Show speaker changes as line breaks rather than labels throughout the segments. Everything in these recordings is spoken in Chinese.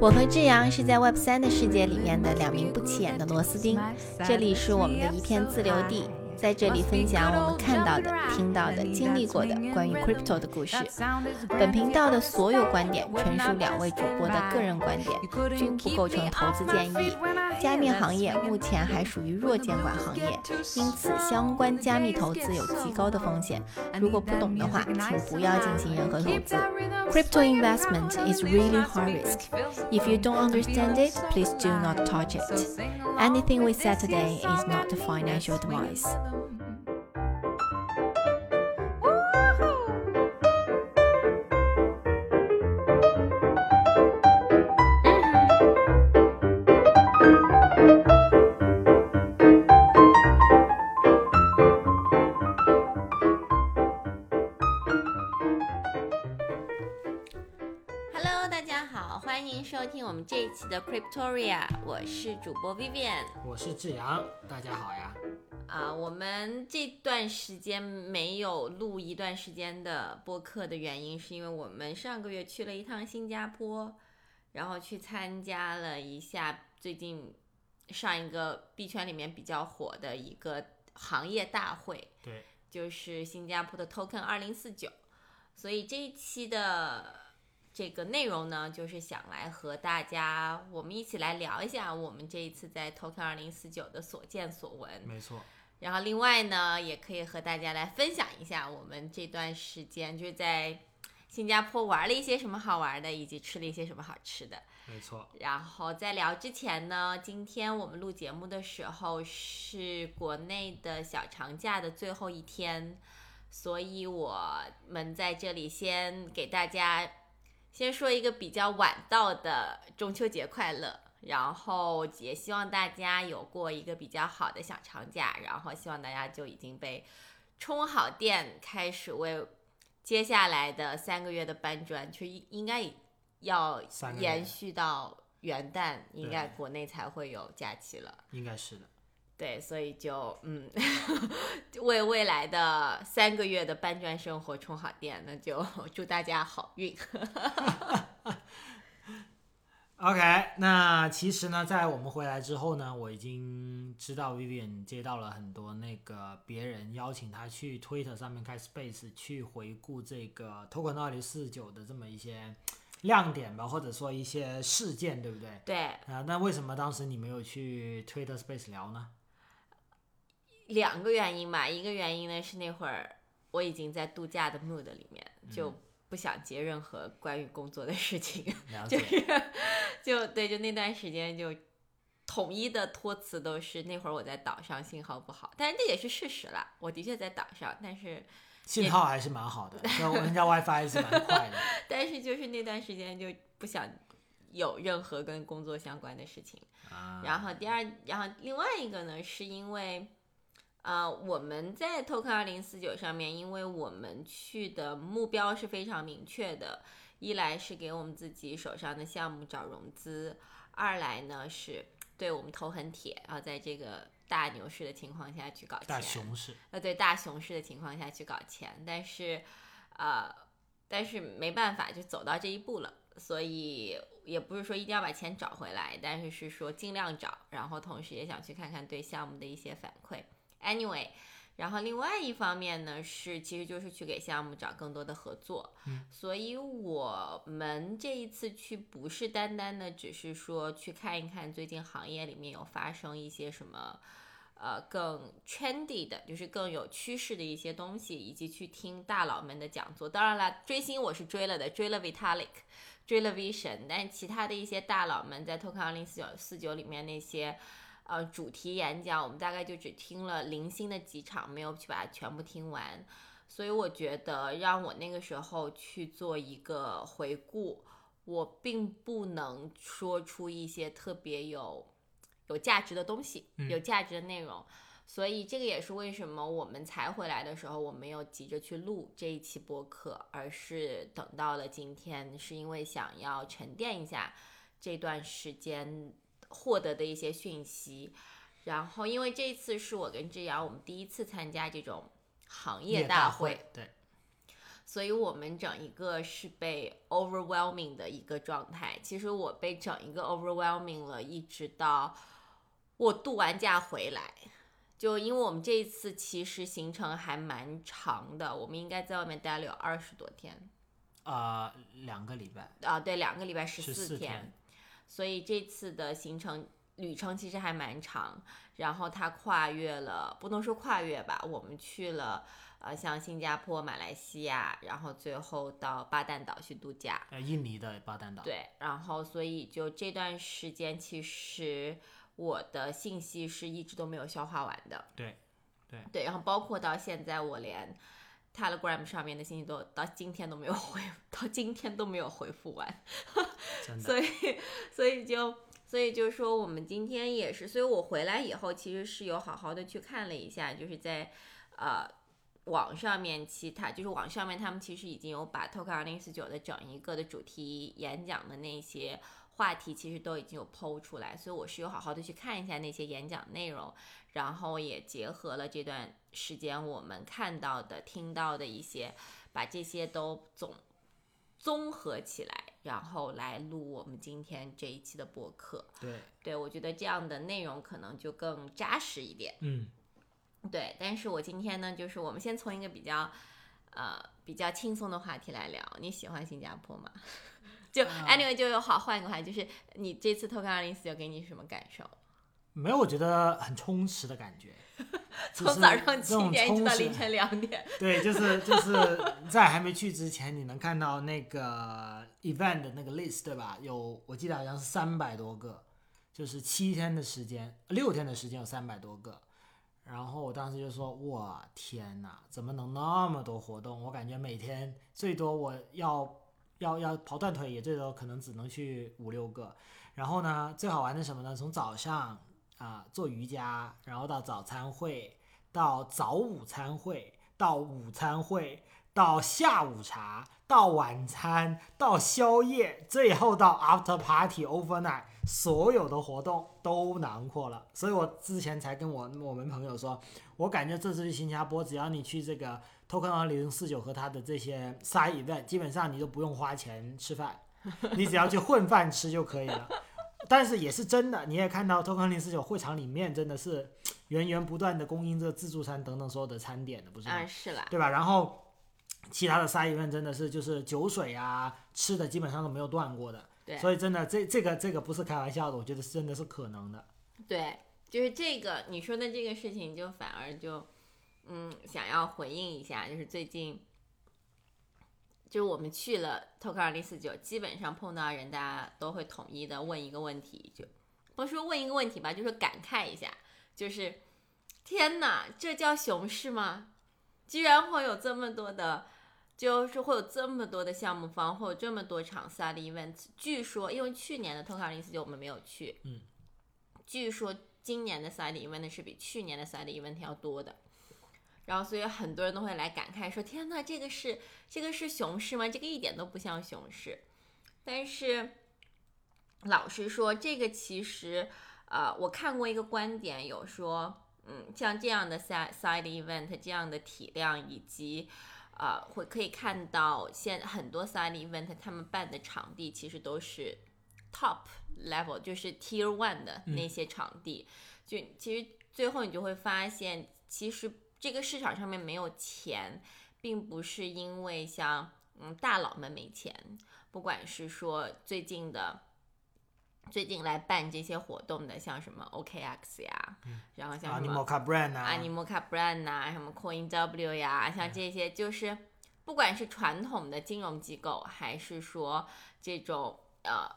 我和志阳是在 Web 三的世界里面的两名不起眼的螺丝钉，这里是我们的一片自留地。在这里分享我们看到的、听到的、经历过的关于 crypto 的故事。本频道的所有观点纯属两位主播的个人观点，均不构成投资建议。加密行业目前还属于弱监管行业，因此相关加密投资有极高的风险。如果不懂的话，请不要进行任何投资。Crypto investment is really high risk. If you don't understand it, please do not touch it. Anything we said today is not financial advice. them. 这一期的 Cryptoria，我是主播 Vivian。
我是志阳，大家好呀。
啊，我们这段时间没有录一段时间的播客的原因，是因为我们上个月去了一趟新加坡，然后去参加了一下最近上一个币圈里面比较火的一个行业大会，
对，
就是新加坡的 Token 二零四九，所以这一期的这个内容呢，就是想来和大家我们一起来聊一下我们这一次在 Token 二零四九的所见所闻。
没错，
然后另外呢，也可以和大家来分享一下我们这段时间就是在新加坡玩了一些什么好玩的，以及吃了一些什么好吃的。
没错，
然后在聊之前呢，今天我们录节目的时候是国内的小长假的最后一天，所以我们在这里先给大家先说一个比较晚到的中秋节快乐。然后也希望大家有过一个比较好的小长假，然后希望大家就已经被充好电，开始为接下来的三个月的搬砖，就应应该要延续到元旦，应该国内才会有假期了。
应该是的。
对，所以就嗯，为未来的三个月的搬砖生活充好电，那就祝大家好运。
OK，那其实呢，在我们回来之后呢，我已经知道 Vivian 接到了很多那个别人邀请他去 Twitter 上面开 Space 去回顾这个 Token 二零四九的这么一些亮点吧，或者说一些事件，对不对？
对，
啊、那为什么当时你没有去 Twitter Space 聊呢？
两个原因吧，一个原因呢是那会儿我已经在度假的 mood 里面，就不想接任何关于工作的事情，就是 就对，就那段时间就统一的托词都是那会儿我在岛上信号不好，但是这也是事实啦，我的确在岛上，但是
信号还是蛮好的，就人家 WiFi 是蛮快的。
但是就是那段时间就不想有任何跟工作相关的事情。
啊，
然后第二，然后另外一个呢，是因为，呃，我们在 Token 二零四九上面，因为我们去的目标是非常明确的，一来是给我们自己手上的项目找融资，二来呢是对我们头很铁，然后在这个大牛市的情况下去搞钱，
大熊市，
呃，对大熊市的情况下去搞钱，但是，呃，但是没办法，就走到这一步了，所以也不是说一定要把钱找回来，但是是说尽量找，然后同时也想去看看对项目的一些反馈。Anyway，然后另外一方面呢，是其实就是去给项目找更多的合作，
嗯，
所以我们这一次去不是单单的只是说去看一看最近行业里面有发生一些什么。呃，更 trendy 的，就是更有趋势的一些东西，以及去听大佬们的讲座。当然了，追星我是追了的，追了 Vitalik，追了 Vision，但其他的一些大佬们在 Token 二零四九四九里面那些呃主题演讲，我们大概就只听了零星的几场，没有去把它全部听完。所以我觉得让我那个时候去做一个回顾，我并不能说出一些特别有有价值的东西，
嗯
有价值的内容。所以这个也是为什么我们才回来的时候，我没有急着去录这一期播客，而是等到了今天，是因为想要沉淀一下这段时间获得的一些讯息。然后，因为这一次是我跟志瑶我们第一次参加这种行业
大
会，，
对，
所以我们整一个是被 overwhelming 的一个状态。其实我被整一个 overwhelming 了，一直到我度完假回来。就因为我们这一次其实行程还蛮长的，我们应该在外面待了有二十多天。
呃，两个礼拜。
啊，对，两个礼拜十
四
天。所以这次的行程旅程其实还蛮长。然后它跨越了，不能说跨越吧，我们去了。呃，像新加坡、马来西亚，然后最后到巴淡岛去度假。
呃，印尼的巴淡岛。
对，然后所以就这段时间，其实我的信息是一直都没有消化完的。
对，对，
对，然后包括到现在，我连 Telegram 上面的信息都到今天都没有回，到今天都没有回复完。所以，所以就，所以就说我们今天也是，所以我回来以后，其实是有好好的去看了一下，就是在呃。网上面其他就是网上面，他们其实已经有把 Talk 2049的整一个的主题演讲的那些话题，其实都已经有剖出来，所以我是有好好的去看一下那些演讲内容，然后也结合了这段时间我们看到的、听到的一些，把这些都总综合起来，然后来录我们今天这一期的播客。
对，
对我觉得这样的内容可能就更扎实一点。
嗯。
对，但是我今天呢，就是我们先从一个比较，呃，比较轻松的话题来聊。你喜欢新加坡吗？就 anyway 就有好换一个话题，就是你这次偷看二零四九给你什么感受？
没有，我觉得很充实的感觉。
从早上七点一直到凌晨两点。
对，就是就是在还没去之前，你能看到那个 event 的那个 list 对吧？有我记得好像是三百多个，就是七天的时间，六天的时间有三百多个。然后我当时就说：“我天哪，怎么能那么多活动？我感觉每天最多我要要要跑断腿，也最多可能只能去五六个。然后呢，最好玩的什么呢？从早上啊做瑜伽，然后到早餐会，到早午餐会，到午餐会，到下午茶，到晚餐，到宵夜，最后到 after party overnight。”所有的活动都囊括了，所以我之前才跟我我们朋友说，我感觉这次去新加坡，只要你去这个 Token 零四九和他的这些 side event，基本上你都不用花钱吃饭，你只要去混饭吃就可以了。但是也是真的，你也看到 Token 零四九会场里面真的是 源源不断的供应这自助餐等等所有的餐点的，不是吗？
是啦，
对吧？然后其他的 side event 真的是就是酒水啊吃的基本上都没有断过的。对所以真的，这这个这个不是开玩笑的，我觉得真的是可能的。
对，就是这个你说的这个事情，就反而就，嗯，想要回应一下，就是最近，就是我们去了 t o k 二零四九，基本上碰到人，大家都会统一的问一个问题，就不说问一个问题吧，就是感慨一下，就是天哪，这叫熊市吗？居然会有这么多的。就是会有这么多的项目方，会有这么多场 side event。据说，因为去年的 t o k 二零四九我们没有去，
嗯，
据说今年的 side event 是比去年的 side event 要多的。然后，所以很多人都会来感慨说：“天呐，这个是这个是熊市吗？这个一点都不像熊市。”但是，老实说，这个其实，呃，我看过一个观点，有说，嗯，像这样的 side side event 这样的体量以及。啊，会可以看到现很多 side event 他们办的场地其实都是 top level，就是 tier one 的那些场地。就其实最后你就会发现，其实这个市场上面没有钱，并不是因为像嗯大佬们没钱，不管是说最近的。最近来办这些活动的，像什么 OKX 呀，然后像什么
Animoca Brand 啊
，Animoca Brand 呐，什么 CoinW 呀，像这些就是不管是传统的金融机构，还是说这种呃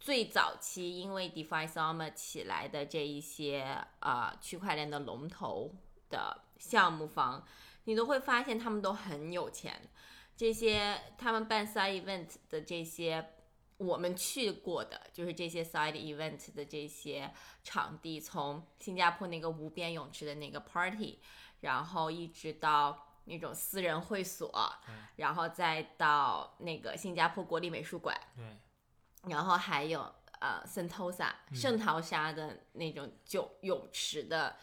最早期因为 DeFi Summer 起来的这一些呃区块链的龙头的项目方，你都会发现他们都很有钱。这些他们办 Side Event 的这些。我们去过的就是这些 side event 的这些场地，从新加坡那个无边泳池的那个 party，然后一直到那种私人会所，然后再到那个新加坡国立美术馆，
对，
然后还有呃，Sentosa 圣淘沙的那种酒泳池的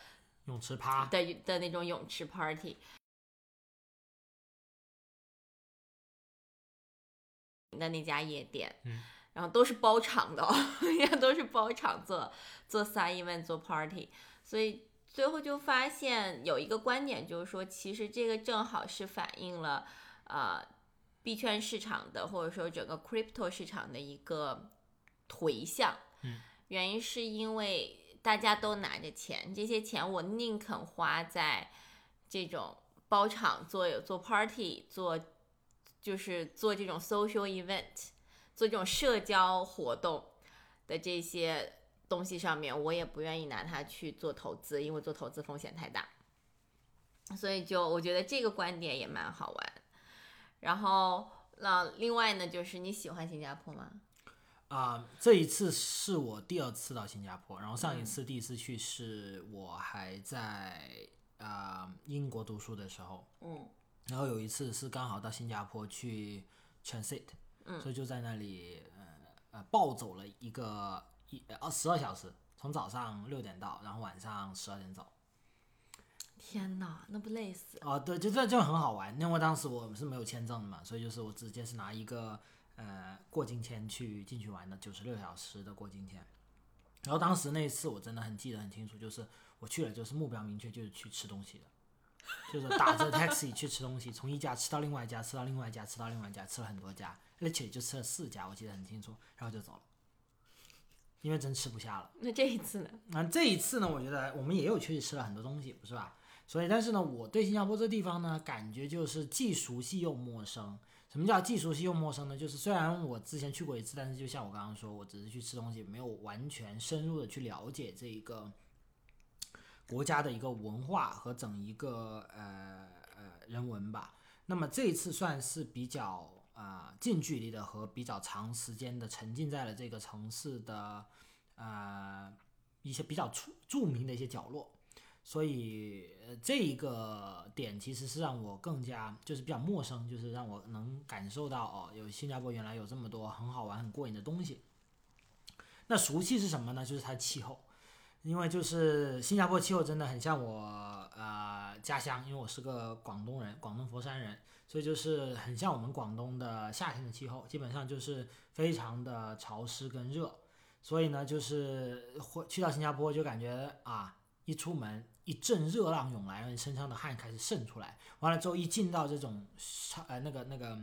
泳池趴。
的的那种泳池 party。的那家夜店，
嗯，
然后都是包场的、哦，都是包场做做 side event 做 party，所以最后就发现有一个观点就是说，其实这个正好是反映了呃币圈市场的或者说整个 crypto 市场的一个颓向，
嗯，
原因是因为大家都拿着钱，这些钱我宁肯花在这种包场做做 party 做。就是做这种 social event，做这种社交活动的这些东西上面，我也不愿意拿它去做投资，因为做投资风险太大。所以就我觉得这个观点也蛮好玩。然后那另外呢，就是你喜欢新加坡吗？
啊、这一次是我第二次到新加坡，然后上一次第一次去是我还在啊、英国读书的时候，
嗯
然后有一次是刚好到新加坡去 transit，
嗯
所以就在那里呃呃暴走了一个一呃十二小时，从早上六点到，然后晚上十二点走。
天哪，那不累死？
哦，对，就这就很好玩，因为当时我是没有签证的嘛，所以就是我直接是拿一个呃过境签去进去玩的，九十六小时的过境签。然后当时那一次我真的很记得很清楚，就是我去了就是目标明确，就是去吃东西的，就是打着 taxi 去吃东西，从一家吃到另外一家，吃到另外一家，吃到另外一家，吃了很多家，而且就吃了四家，我记得很清楚，然后就走了，因为真吃不下了。
那这一次呢？
那这一次呢，我觉得我们也有去吃了很多东西，不是吧？所以，但是呢，我对新加坡这地方呢，感觉就是既熟悉又陌生。什么叫既熟悉又陌生呢？就是虽然我之前去过一次，但是就像我刚刚说，我只是去吃东西，没有完全深入的去了解这一个国家的一个文化和整一个呃呃人文吧。那么这一次算是比较啊、呃近距离的和比较长时间的沉浸在了这个城市的呃一些比较出著名的一些角落。所以，呃，这一个点其实是让我更加就是比较陌生，就是让我能感受到哦，有新加坡原来有这么多很好玩、很过瘾的东西。那熟悉是什么呢？就是它气候，因为就是新加坡气候真的很像我呃家乡，因为我是个广东人，广东佛山人，所以就是很像我们广东的夏天的气候，基本上就是非常的潮湿跟热。所以呢，就是会去到新加坡就感觉啊，一出门一阵热浪涌来，你身上的汗开始渗出来。完了之后一进到这种呃那个那个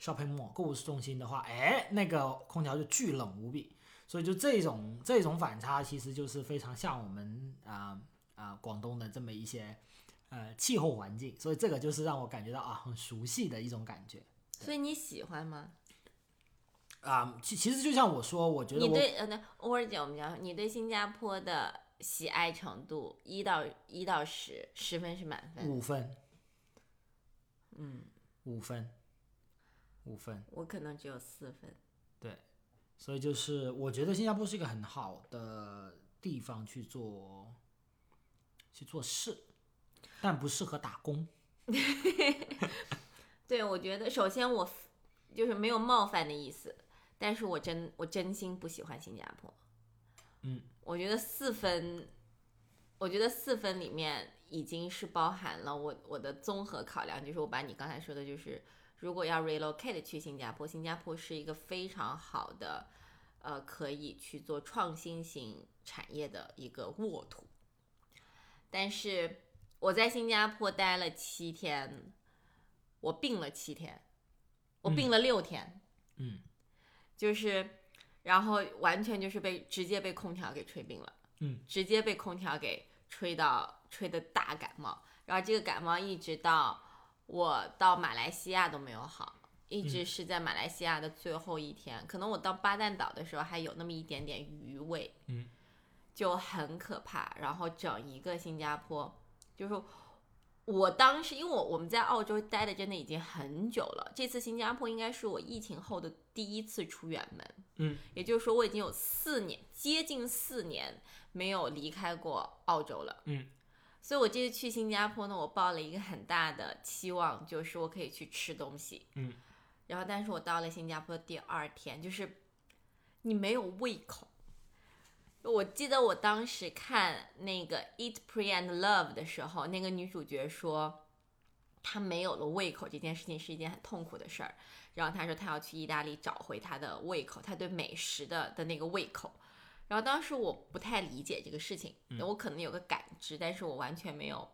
shopping mall 购物中心的话，哎，那个空调就巨冷无比。所以就这种这种反差，其实就是非常像我们啊啊、广东的这么一些呃气候环境。所以这个就是让我感觉到啊很熟悉的一种感觉
所以你喜欢吗？
啊、其其实就像我说，我觉得
你对呃那 o r 姐，我们讲你对新加坡的喜爱程度一到一到十，十分是满分。
五分
嗯，
五分五分。
我可能只有四分。
对所以就是我觉得新加坡是一个很好的地方去做去做事，但不适合打工。
对，我觉得首先我就是没有冒犯的意思，但是我真我真心不喜欢新加坡。
嗯，
我觉得四分，我觉得四分里面已经是包含了我我的综合考量，就是我把你刚才说的，就是如果要 relocate 去新加坡，新加坡是一个非常好的，呃，可以去做创新型产业的一个沃土。但是我在新加坡待了七天，我病了七天，我病了六天，
嗯。
就是，然后完全就是被直接被空调给吹病了，
嗯，
直接被空调给吹到吹的大感冒，然后这个感冒一直到我到马来西亚都没有好，一直是在马来西亚的最后一天，可能我到巴旦岛的时候还有那么一点点余味，
嗯，
就很可怕，然后整一个新加坡就是。我当时，因为我我们在澳洲待的真的已经很久了，这次新加坡应该是我疫情后的第一次出远门，
嗯，
也就是说我已经有四年，接近四年没有离开过澳洲了，
嗯，
所以我这次去新加坡呢，我抱了一个很大的期望，就是我可以去吃东西，
嗯，
然后但是我到了新加坡第二天，就是你没有胃口。我记得我当时看那个《Eat, Pray and Love》的时候，那个女主角说，她没有了胃口这件事情是一件很痛苦的事儿。然后她说她要去意大利找回她的胃口，她对美食的的那个胃口。然后当时我不太理解这个事情，我可能有个感知，但是我完全没有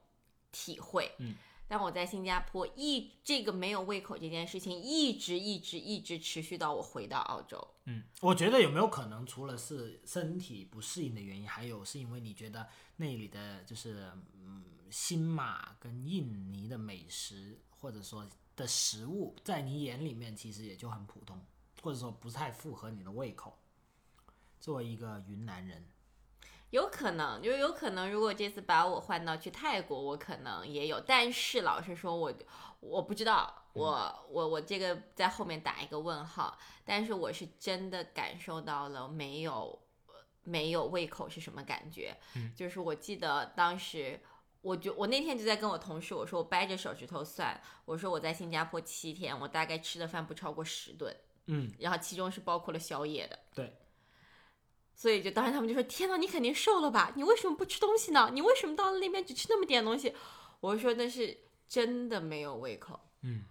体会。
嗯。
但我在新加坡一这个没有胃口这件事情一直一直一直持续到我回到澳洲。
嗯，我觉得有没有可能除了是身体不适应的原因，还有是因为你觉得那里的就是嗯新马跟印尼的美食或者说的食物，在你眼里面其实也就很普通，或者说不太符合你的胃口。作为一个云南人。
有可能，就有可能，如果这次把我换到去泰国，我可能也有。但是老实说，我我不知道，我我我这个在后面打一个问号。但是我是真的感受到了没有没有胃口是什么感觉。就是我记得当时，我就我那天就在跟我同事我说，我掰着手指头算，我说我在新加坡七天，我大概吃的饭不超过十顿。
嗯，
然后其中是包括了宵夜的。
对。
所以就当时他们就说：“天呐，你肯定瘦了吧？你为什么不吃东西呢？你为什么到了那边只吃那么点东西？”我说：“那是真的没有胃口。”
嗯，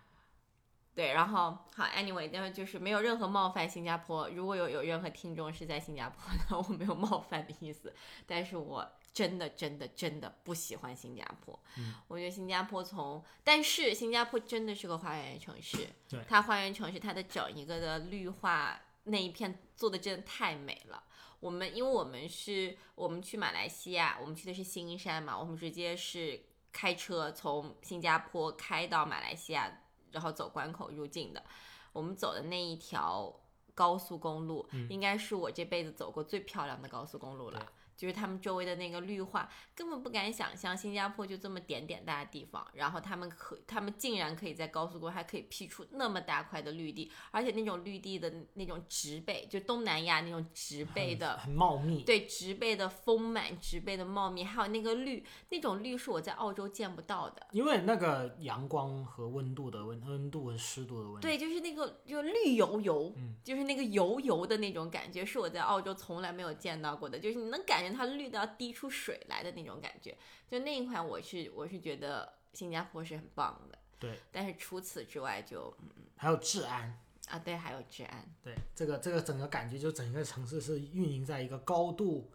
对。然后好，anyway，那么就是没有任何冒犯新加坡。如果有有任何听众是在新加坡的，我没有冒犯的意思。但是我真的真的真的不喜欢新加坡。
嗯，
我觉得新加坡从，但是新加坡真的是个花园城市。
对，
它花园城市，它的整一个的绿化那一片做的真的太美了。我们因为我们是我们去马来西亚，我们去的是新山嘛，我们直接是开车从新加坡开到马来西亚，然后走关口入境的。我们走的那一条高速公路，应该是我这辈子走过最漂亮的高速公路了。就是他们周围的那个绿化，根本不敢想象，新加坡就这么点点大的地方，然后他们可，他们竟然可以在高速公路还可以辟出那么大块的绿地，而且那种绿地的那种植被，就东南亚那种植被的
很茂密，
对，植被的丰满，植被的茂密，还有那个绿，那种绿是我在澳洲见不到的，
因为那个阳光和温度的温温度和湿度的问题，
对，就是那个就绿油油，就是那个油油的那种感觉，是我在澳洲从来没有见到过的，就是你能感。它绿到滴出水来的那种感觉，就那一款，我是我是觉得新加坡是很棒的。
对，
但是除此之外，就
还有治安
啊，对，还有治安。
对，这个这个整个感觉，就整个城市是运营在一个高度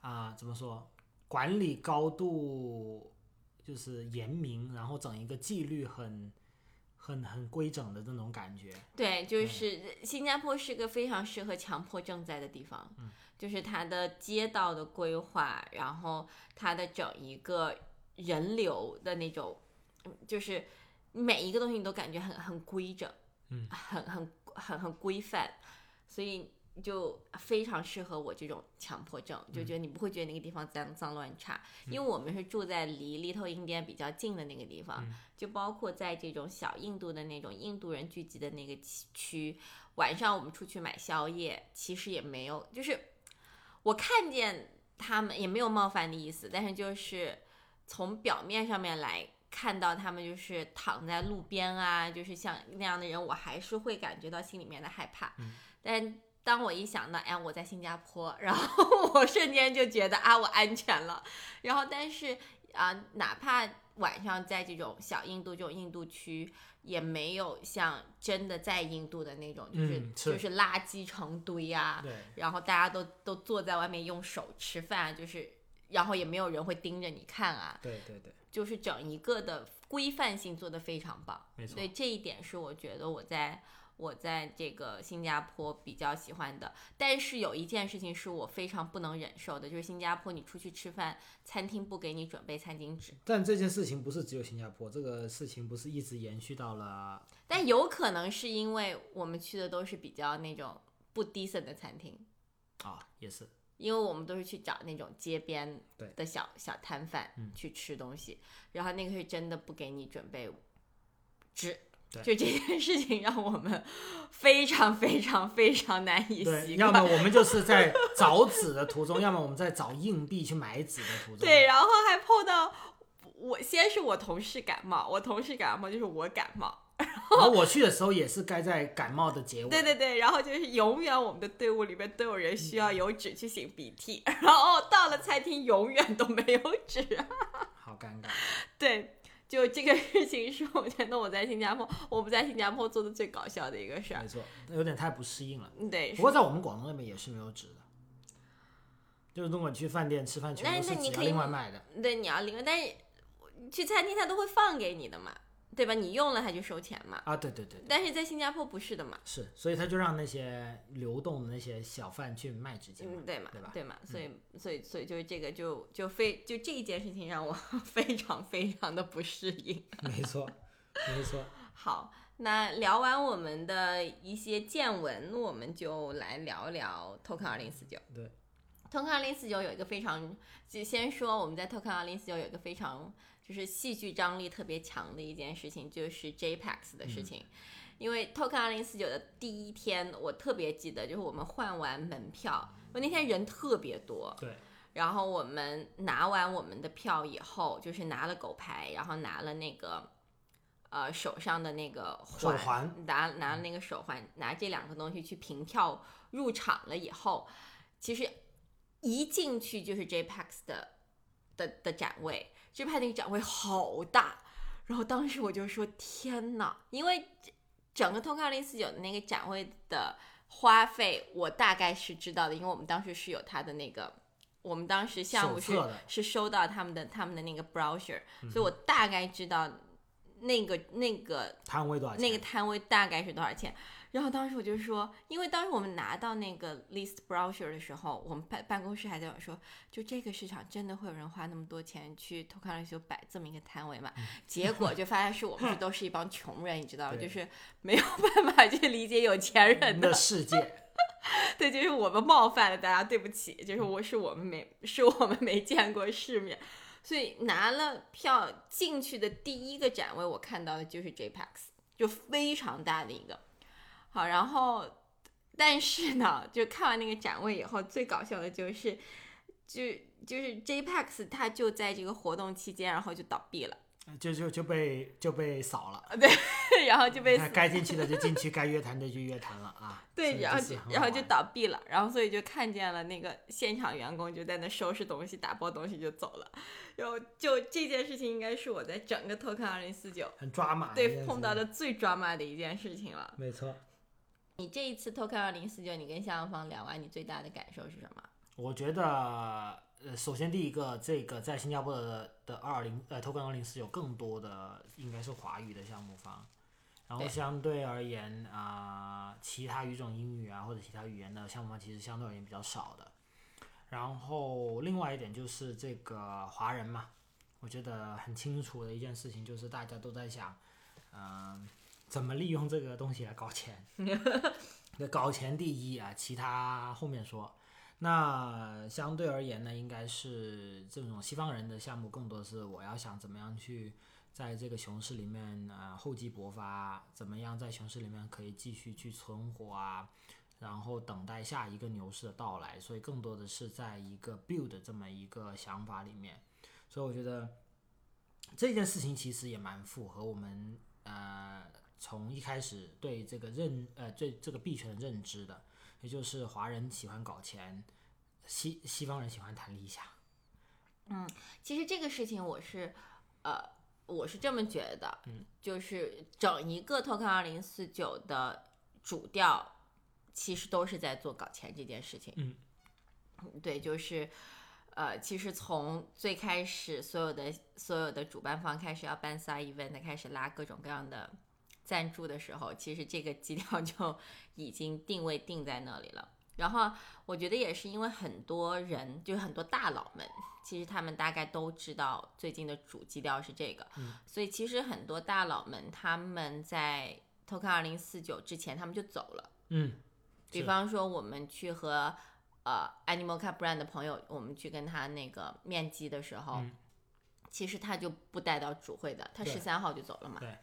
啊，怎么说，管理高度就是严明，然后整一个纪律很很很规整的那种感觉。
对，就是新加坡是个非常适合强迫症在的地方。
嗯。
就是它的街道的规划，然后它的整一个人流的那种，就是每一个东西你都感觉很很规整，
嗯，
很很很很规范，所以就非常适合我这种强迫症，就觉得你不会觉得那个地方脏脏乱差，因为我们是住在离 Little India 比较近的那个地方，就包括在这种小印度的那种印度人聚集的那个区，晚上我们出去买宵夜，其实也没有，就是。我看见他们也没有冒犯的意思，但是就是从表面上面来看到他们就是躺在路边啊，就是像那样的人，我还是会感觉到心里面的害怕。但当我一想到，哎，我在新加坡，然后 我瞬间就觉得啊，我安全了。然后，但是啊，哪怕晚上在这种小印度这种印度区。也没有像真的在印度的那种，就是就是垃圾成堆啊，然后大家都都坐在外面用手吃饭，就是然后也没有人会盯着你看啊，
对对对，
就是整一个的规范性做得非常棒，
没错，
所以这一点是我觉得我在。我在这个新加坡比较喜欢的，但是有一件事情是我非常不能忍受的，就是新加坡你出去吃饭，餐厅不给你准备餐巾纸。
但这件事情不是只有新加坡，这个事情不是一直延续到了。
但有可能是因为我们去的都是比较那种不 decent 的餐厅。
啊，也是。
因为我们都是去找那种街边的小小摊贩去吃东西，然后那个是真的不给你准备纸。就这件事情让我们非常非常非常难以习惯。
要么我们就是在找纸的途中，要么我们在找硬币去买纸的途中。
对，然后还碰到我，先是我同事感冒，我同事感冒就是我感冒，然
后我去的时候也是该在感冒的结尾。
对对对，然后就是永远我们的队伍里面都有人需要有纸去擤鼻涕，然后到了餐厅永远都没有纸，
好尴尬。
对。就这个事情是我觉得我在新加坡，我不在新加坡做的最搞笑的一个事儿
没。错，有点太不适应了。
嗯对，
不过在我们广东那边也是没有纸的，就是如果你去饭店吃饭，全是只要
那你可以
另外卖的。
对，你要另外，但是去餐厅他都会放给你的嘛，对吧？你用了他就收钱嘛。
啊，对对对对，
但是在新加坡不是的嘛，
是，所以他就让那些流动的那些小贩去卖纸巾嘛
嗯，，对嘛，
对吧？
对嘛，所以所以所以就是这个就就非就这一件事情让我 非常非常的不适应。
没错，没错。
好，那聊完我们的一些见闻，我们就来聊聊 Token 二零四九。
对
，Token 二零四九有一个非常，就先说我们在 Token 二零四九有一个非常就是戏剧张力特别强的一件事情，就是 JPEX 的事情。因为 Token 二零四九的第一天，我特别记得，就是我们换完门票，我那天人特别多，
对，
然后我们拿完我们的票以后，就是拿了狗牌，然后拿了那个呃手上的那个
手环
拿拿了那个手环，拿这两个东西去凭票入场了以后，其实一进去就是 JPEX 的的的展位，JPEX 那个展位好大，然后当时我就说天呐，因为整个 o k 二零四九的那个展位的花费，我大概是知道的，因为我们当时是有他的那个。我们当时项目是是收到他们的他们的那个 brochure，、所
嗯
以我大概知道那个那个
摊位多少钱？
那个摊位大概是多少钱。然后当时我就说，因为当时我们拿到那个 list brochure 的时候，我们办办公室还在有说，就这个市场真的会有人花那么多钱去 a n 修摆这么一个摊位嘛？结果就发现是我们是 都是一帮穷人，你知道吗？就是没有办法去理解有钱人的
的世界，
对，就是我们冒犯了大家，对不起，就是我是我们没是我们没见过世面，所以拿了票进去的第一个展位，我看到的就是 JPEX，就非常大的一个。好，然后但是呢，就看完那个展位以后，最搞笑的就是，就就是 JPEX 它就在这个活动期间，然后就倒闭了，
就就就被就被扫了。
对然后就被
该进去的就进去，该约谈的就约谈了啊。
对，然后然后就倒闭了，然后所以就看见了那个现场员工就在那收拾东西、打包东西就走了，然后就这件事情应该是我在整个 Token 二零四九
很抓马。
对碰到的最 drama 的一件事情了。
没错。
你这一次 Token 二零四九，你跟向方聊完，你最大的感受是什么？
我觉得，呃，首先第一个，这个在新加坡的的二零呃 Token 二零四九更多的应该是华语的项目方，然后相对而言啊、其他语种英语啊或者其他语言的项目方其实相对而言比较少的。然后另外一点就是这个华人嘛，我觉得很清楚的一件事情就是大家都在想，嗯、怎么利用这个东西来搞钱。那搞钱第一啊，其他后面说。那相对而言呢，应该是这种西方人的项目，更多是我要想怎么样去在这个熊市里面啊、呃厚积薄发，怎么样在熊市里面可以继续去存活啊，然后等待下一个牛市的到来，所以更多的是在一个 build 这么一个想法里面，所以我觉得这件事情其实也蛮符合我们呃从一开始对这个认呃对这个币圈的认知的，也就是华人喜欢搞钱，西西方人喜欢谈理想。
嗯其实这个事情我是，呃，我是这么觉得，嗯，就是整一个 Token 二零四九的主调，其实都是在做搞钱这件事情，
嗯，
对，就是，呃，其实从最开始所有的所有的主办方开始要办 side event，开始拉各种各样的赞助的时候，其实这个基调 就已经定位定在那里了。然后我觉得也是因为很多人，就是很多大佬们，其实他们大概都知道最近的主基调是这个，所以其实很多大佬们他们在 Token 二零四九之前他们就走了。
嗯，
比方说我们去和呃 Animal Cat Brand 的朋友，我们去跟他那个面基的时候，
嗯
其实他就不带到主会的，他
对
十三号就走了嘛。
对。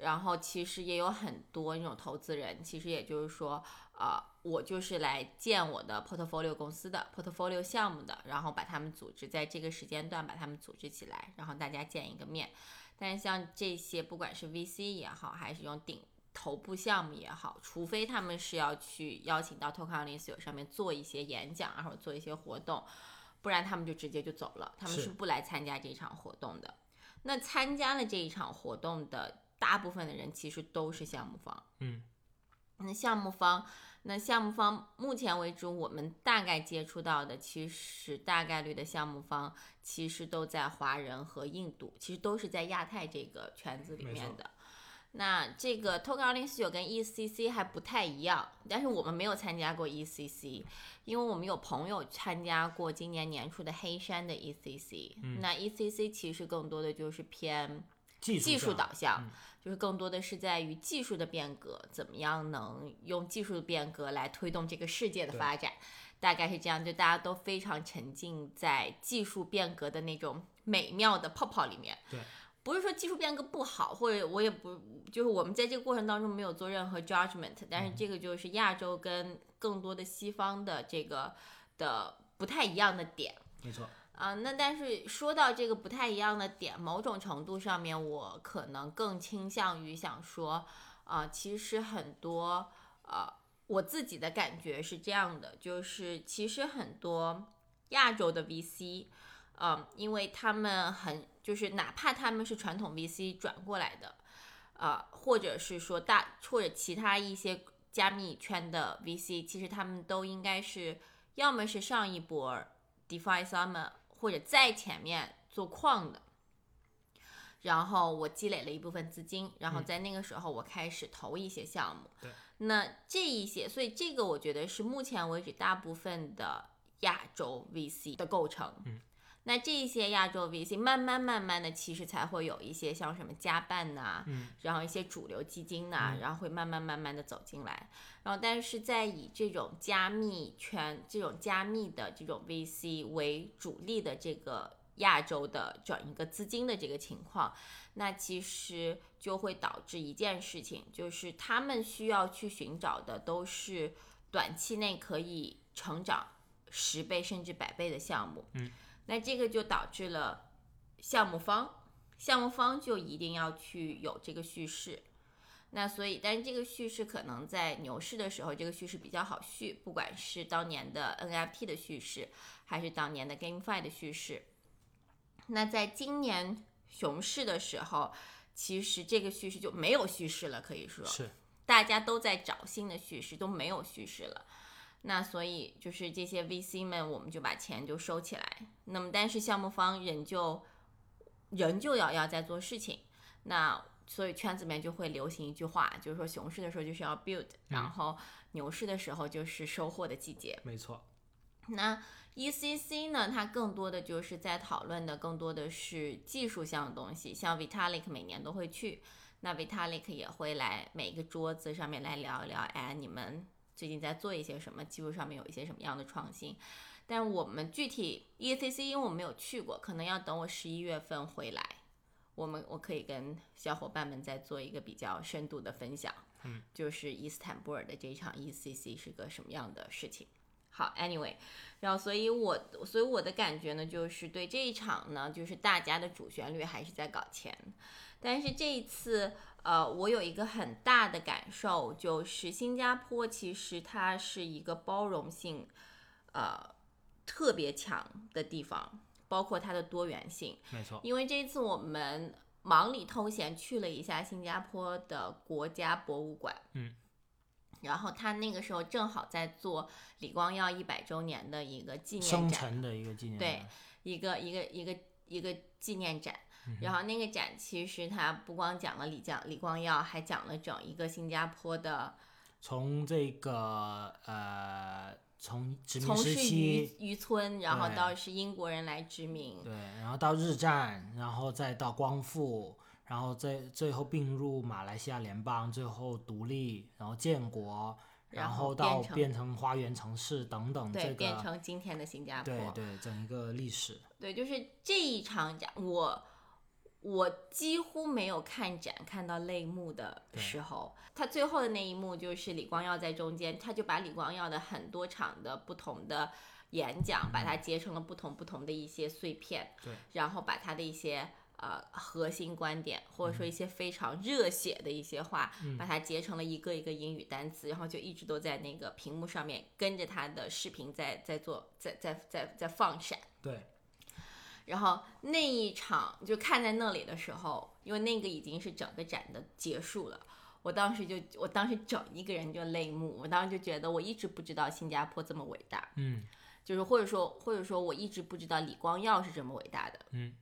然后其实也有很多那种投资人，其实也就是说，呃，我就是来建我的 portfolio 公司的 portfolio 项目的，然后把他们组织在这个时间段把他们组织起来，然后大家见一个面。但是像这些，不管是 VC 也好，还是用顶头部项目也好，除非他们是要去邀请到 Token 二零四九上面做一些演讲然后做一些活动，不然他们就直接就走了，他们
是
是不来参加这场活动的。那参加了这一场活动的大部分的人其实都是项目方。
嗯，
那项目方，那项目方目前为止我们大概接触到的，其实大概率的项目方其实都在华人和印度，其实都是在亚太这个圈子里面的。那这个 Token 二零四九跟 ECC 还不太一样，但是我们没有参加过 ECC，因为我们有朋友参加过今年年初的黑山的 ECC。那 ECC 其实更多的就是偏
技术
技术导向，
嗯
就是更多的是在于技术的变革，怎么样能用技术的变革来推动这个世界的发展，大概是这样，就大家都非常沉浸在技术变革的那种美妙的泡泡里面。
对。
不是说技术变革不好，或者我也不就是我们在这个过程当中没有做任何 judgment，但
嗯
是这个就是亚洲跟更多的西方的这个的不太一样的点。
没错，
啊、那但是说到这个不太一样的点，某种程度上面，我可能更倾向于想说，啊、其实很多，呃，我自己的感觉是这样的，就是其实很多亚洲的 VC，嗯、因为他们很就是哪怕他们是传统 VC 转过来的，啊，或者是说大或者其他一些加密圈的 VC，其实他们都应该是要么是上一波 DeFi Summer 或者在前面做矿的，然后我积累了一部分资金，然后在那个时候我开始投一些项目。
对，
那这一些，所以这个我觉得是目前为止大部分的亚洲 VC 的构成。
嗯。
那这一些亚洲 VC 慢慢慢慢的，其实才会有一些像什么加办呐、
嗯
然后一些主流基金呐、
嗯
然后会慢慢慢慢的走进来。然后，但是在以这种加密圈、这种加密的这种 VC 为主力的这个亚洲的整一个资金的这个情况，那其实就会导致一件事情，就是他们需要去寻找的都是短期内可以成长十倍甚至百倍的项目。
嗯，
那这个就导致了项目方，项目方就一定要去有这个叙事。那所以，但是这个叙事可能在牛市的时候，这个叙事比较好叙，不管是当年的 NFT 的叙事，还是当年的 GameFi 的叙事。那在今年熊市的时候，其实这个叙事就没有叙事了，可以说
是
大家都在找新的叙事，都没有叙事了。那所以就是这些 VC 们，我们就把钱就收起来。那么，但是项目方仍旧仍旧要要在做事情。那所以圈子里面就会流行一句话，就是说熊市的时候就是要 build，然后牛市的时候就是收获的季节。
没错，
那 ECC 呢，它更多的就是在讨论的更多的是技术项的东西，像 Vitalik 每年都会去，那 Vitalik 也会来每个桌子上面来聊一聊，哎，你们最近在做一些什么，技术上面有一些什么样的创新。但我们具体 ECC，因为我没有去过，可能要等我十一月份回来，我们我可以跟小伙伴们再做一个比较深度的分享。
嗯，
就是伊斯坦布尔的这场 ECC 是个什么样的事情。好，Anyway，然后所以我所以我的感觉呢，就是对这一场呢，就是大家的主旋律还是在搞钱，但是这一次，呃，我有一个很大的感受，就是新加坡其实它是一个包容性，呃，特别强的地方，包括它的多元性。
没错，
因为这次我们忙里偷闲去了一下新加坡的国家博物馆，
嗯，
然后他那个时候正好在做李光耀一百周年的一个纪念展，
生辰的一个纪念
对一个一个一个一个纪念展。
嗯
然后那个展其实它不光讲了李江李光耀，还讲了整一个新加坡的
从这个呃，从殖民时期，
渔村，然后到是英国人来殖民，
对，然后到日战，然后再到光复，然后最最后并入马来西亚联邦，最后独立，然后建国，
然后
后到
变成
变成花园城市等等，
对，
这个
变成今天的新加坡。
对对整一个历史，
对，就是这一场展，我我几乎没有看展看到泪目的时候。他最后的那一幕就是李光耀在中间，他就把李光耀的很多场的不同的演讲，把它截成了不同不同的一些碎片，
对，
然后把他的一些。呃，核心观点或者说一些非常热血的一些话，把它截成了一个一个英语单词，然后就一直都在那个屏幕上面跟着他的视频在在做在在在在放闪。
对，
然后那一场就看在那里的时候，因为那个已经是整个展的结束了，我当时就我当时整一个人就泪目，我当时就觉得我一直不知道新加坡这么伟大，
嗯。
就是或者说或者说我一直不知道李光耀是这么伟大的，
嗯，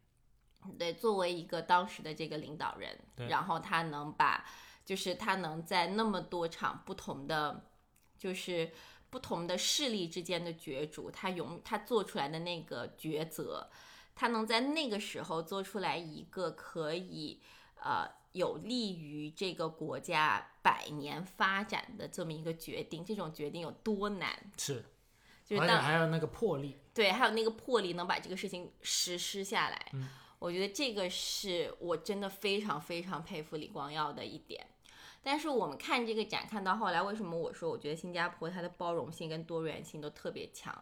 对，作为一个当时的这个领导人，
对
然后他能把，就是他能在那么多场不同的，就是不同的势力之间的角逐，他永他做出来的那个抉择，他能在那个时候做出来一个可以呃有利于这个国家百年发展的这么一个决定，这种决定有多难？
是，
就是当
还有那个魄力，
对，还有那个魄力能把这个事情实施下来。
嗯
我觉得这个是我真的非常非常佩服李光耀的一点。但是我们看这个展看到后来，为什么我说我觉得新加坡它的包容性跟多元性都特别强，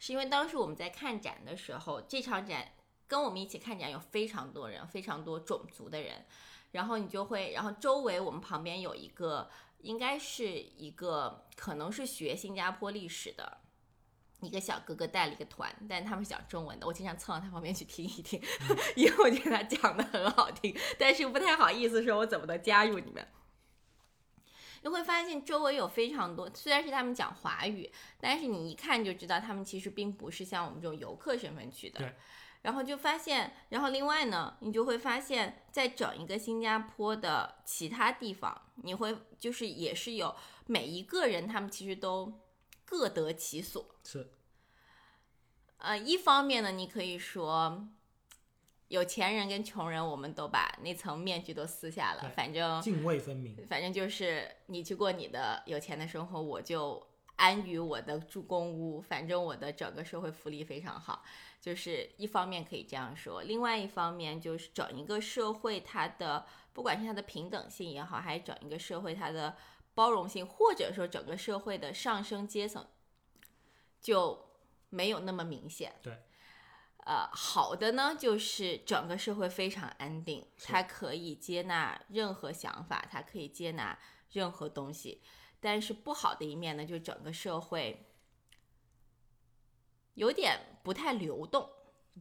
是因为当时我们在看展的时候，这场展跟我们一起看展有非常多人，非常多种族的人，然后你就会，然后周围我们旁边有一个，应该是一个可能是学新加坡历史的。一个小哥哥带了一个团，但是他们是讲中文的，我经常蹭到他旁边去听一听，因为我觉得他讲的很好听，但是不太好意思说我怎么能加入你们。你会发现周围有非常多，虽然是他们讲华语，但是你一看就知道他们其实并不是像我们这种游客身份去的。
对。
然后就发现，然后另外呢，你就会发现，在整一个新加坡的其他地方，你会就是也是有每一个人，他们其实都各得其所。
是，
呃，一方面呢，你可以说，有钱人跟穷人，我们都把那层面具都撕下了，反正
泾渭分明，
反正就是你去过你的有钱的生活，我就安于我的住公屋，反正我的整个社会福利非常好。就是一方面可以这样说，另外一方面就是整一个社会它的不管是它的平等性也好，还是整一个社会它的包容性，或者说整个社会的上升阶层就没有那么明显。
对。
呃，好的呢，就是整个社会非常安定，
是
它可以接纳任何想法，它可以接纳任何东西。但是不好的一面呢，就整个社会有点不太流动。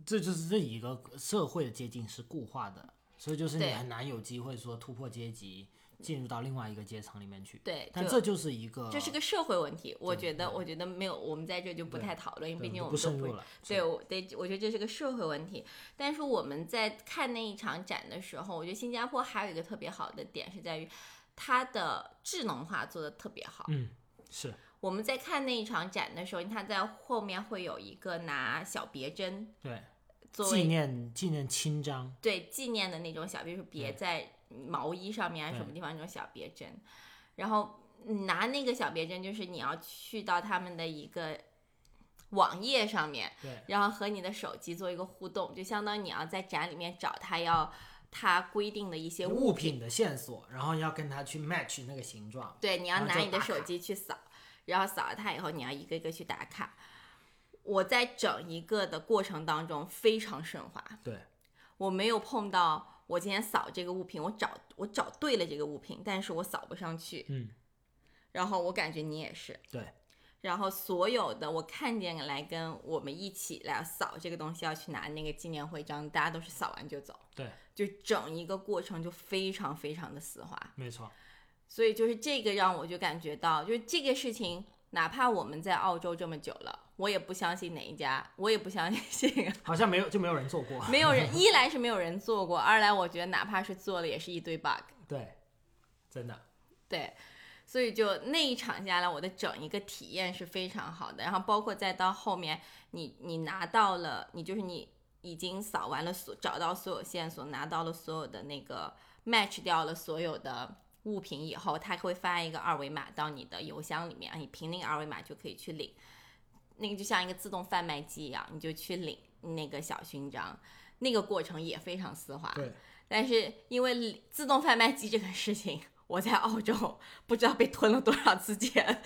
这就是这一个社会的接近是固化的，所以就是你很难有机会说突破阶级，进入到另外一个阶层里面去。
对，
但这就是一个，
这是个社会问题。我觉得，我觉得没有，我们在这就不太讨论，因为毕竟我们都不是
深入了。
对，对，我觉得这是个社会问题。但是我们在看那一场展的时候，我觉得新加坡还有一个特别好的点是在于它的智能化做的特别好。
嗯，是
我们在看那一场展的时候，它在后面会有一个拿小别针
对
作
纪念纪念勋章，
对纪念的那种小，比如说别
对
在毛衣上面什么地方那种小别针，然后拿那个小别针，就是你要去到他们的一个网页上面，
对。
然后和你的手机做一个互动，就相当于你要在展里面找他要他规定的一些
物
物品，
的线索，然后要跟他去 match 那个形状。
对，你要拿你的手机去扫，然后扫了它以后，你要一个一个去打卡。我在整一个的过程当中非常顺滑，
对，
我没有碰到我今天扫这个物品，我找我找对了这个物品，但是我扫不上去。
嗯，
然后我感觉你也是。
对。
然后所有的我看见来跟我们一起来扫这个东西，要去拿那个纪念徽章，大家都是扫完就走。
对，
就整一个过程就非常非常的丝滑。
没错，
所以就是这个让我就感觉到，就是这个事情，哪怕我们在澳洲这么久了，我也不相信哪一家，我也不相信 这个
好像没有就没有人做过。
没有人，一来是没有人做过，二来我觉得哪怕是做了，也是一堆 bug。
对，真的，
对，所以就那一场下来，我的整一个体验是非常好的。然后包括再到后面，你你拿到了，你就是你已经扫完了所找到所有线索，拿到了所有的那个 match 掉了所有的物品以后，他会发一个二维码到你的邮箱里面，你凭那个二维码就可以去领。那个就像一个自动贩卖机一样，你就去领那个小勋章，那个过程也非常丝滑。
对，
但是因为自动贩卖机这个事情，我在澳洲不知道被吞了多少次钱，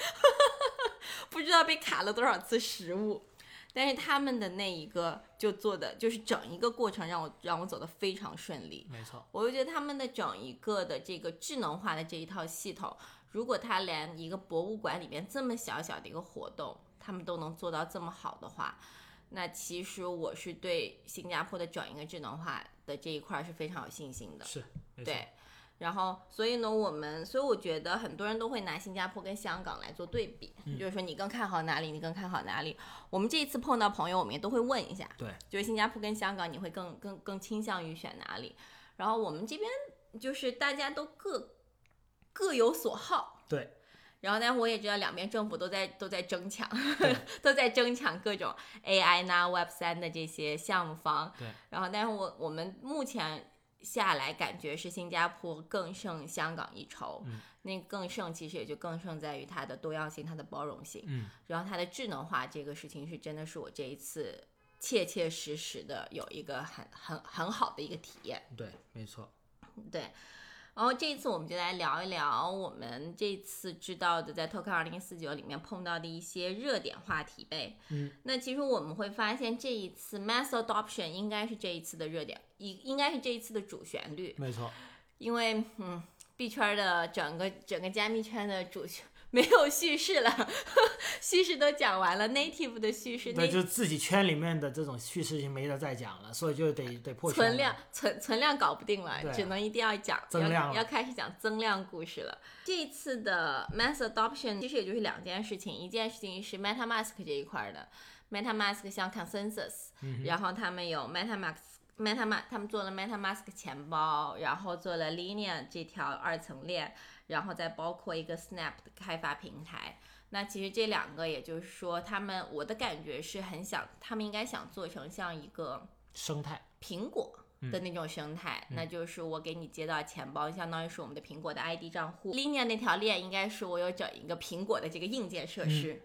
不知道被卡了多少次食物。但是他们的那一个就做的就是整一个过程让我让我走得非常顺利，
没错，
我就觉得他们的整一个的这个智能化的这一套系统，如果他连一个博物馆里面这么小小的一个活动，他们都能做到这么好的话，那其实我是对新加坡的转一个智能化的这一块儿是非常有信心的。
是，
对，然后所以呢，我们所以我觉得很多人都会拿新加坡跟香港来做对比，
嗯
就是说你更看好哪里，你更看好哪里。我们这一次碰到朋友，我们也都会问一下，
对，
就是新加坡跟香港，你会更更更倾向于选哪里？然后我们这边就是大家都各各有所好，
对，
然后但是，我也知道两边政府都在都在争抢
对，
都在争抢各种 AI 呐、Web 三的这些项目方。
对。
然后，但是我我们目前下来感觉是新加坡更胜香港一筹。
嗯。
那更胜其实也就更胜在于它的多样性、它的包容性，
嗯，
然后它的智能化这个事情是真的是我这一次切切实实的有一个很很很好的一个体验。
对，没错，
对，然后这一次我们就来聊一聊我们这次知道的在 Token 二零四九里面碰到的一些热点话题呗。
嗯，
那其实我们会发现这一次 Mass Adoption 应该是这一次的热点，应应该是这一次的主旋律，
没错，
因为嗯币圈的整个整个加密圈的主 没有叙事了，叙事都讲完了，native 的叙事，
对，
那
就自己圈里面的这种叙事就没得再讲了，所以就得得破
存量存存量搞不定了，
啊
只能一定要讲
增量
要要开始讲增量故事了。这一次的 mass adoption 其实也就是两件事情，一件事情是 MetaMask 这一块的，MetaMask 像 Consensus，、然
嗯
后他们有 MetaMask。MetaMask 他们做了 MetaMask 钱包，然后做了 Linea 这条二层链，然后再包括一个 Snap 的开发平台。那其实这两个，也就是说，他们我的感觉是很想，他们应该想做成像一个
生态，
苹果的那种生态，那就是我给你接到钱包，相当于是我们的苹果的 ID 账户。Linea 那条链应该是我有整一个苹果的这个硬件设施，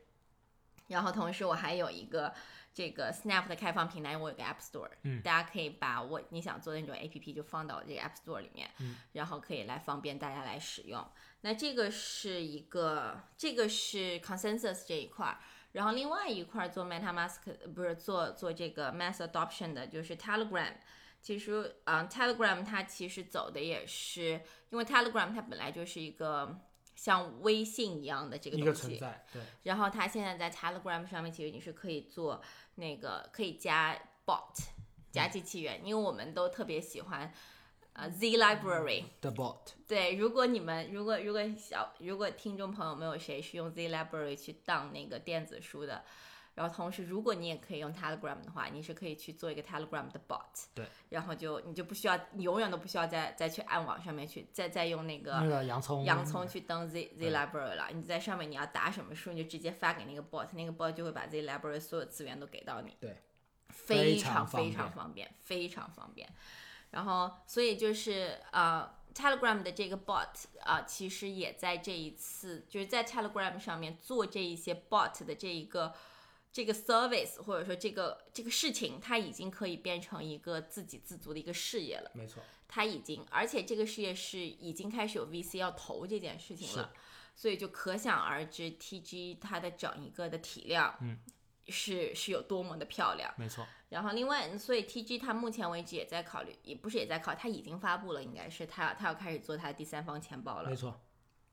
然后同时我还有一个这个 Snap 的开放平台，我有个 App Store，
嗯
大家可以把我你想做的那种 APP 就放到这个 App Store 里面，
嗯
然后可以来方便大家来使用。那这个是一个，这个是 Consensus 这一块儿。然后另外一块儿做 MetaMask 呃不是做做这个 Mass Adoption 的，就是 Telegram。其实，嗯，Telegram 它其实走的也是，因为 Telegram 它本来就是一个像微信一样的这个东西，
对，
然后它现在在 Telegram 上面，其实你是可以做那个可以加 bot 加机器人，因为我们都特别喜欢呃 Z Library。
The bot，
对，如果你们如果如果小如果听众朋友们有谁是用 Z Library 去当那个电子书的，然后同时如果你也可以用 Telegram 的话，你是可以去做一个 Telegram 的 bot，
对，
然后就你就不需要，你永远都不需要再再去暗网上面去再再用那个
那个洋葱，
洋葱去登 Z Z Library 了，你在上面你要打什么书，你就直接发给那个 bot，那个 bot 就会把 Z Library 所有资源都给到你。
对，
非
常
非常方便，非常方便。然后，所以就是呃，Telegram 的这个 bot 啊、其实也在这一次，就是在 Telegram 上面做这一些 bot 的这一个这个 service，或者说这个这个事情，它已经可以变成一个自给自足的一个事业了。
没错，
它已经，而且这个事业是已经开始有 VC 要投这件事情了，所以就可想而知 TG 它的整一个的体量，
嗯，
是是有多么的漂亮。
没错，
然后另外，所以 TG 它目前为止也在考虑，也不是也在考，它已经发布了，应该是它它要开始做它的第三方钱包了
没。错，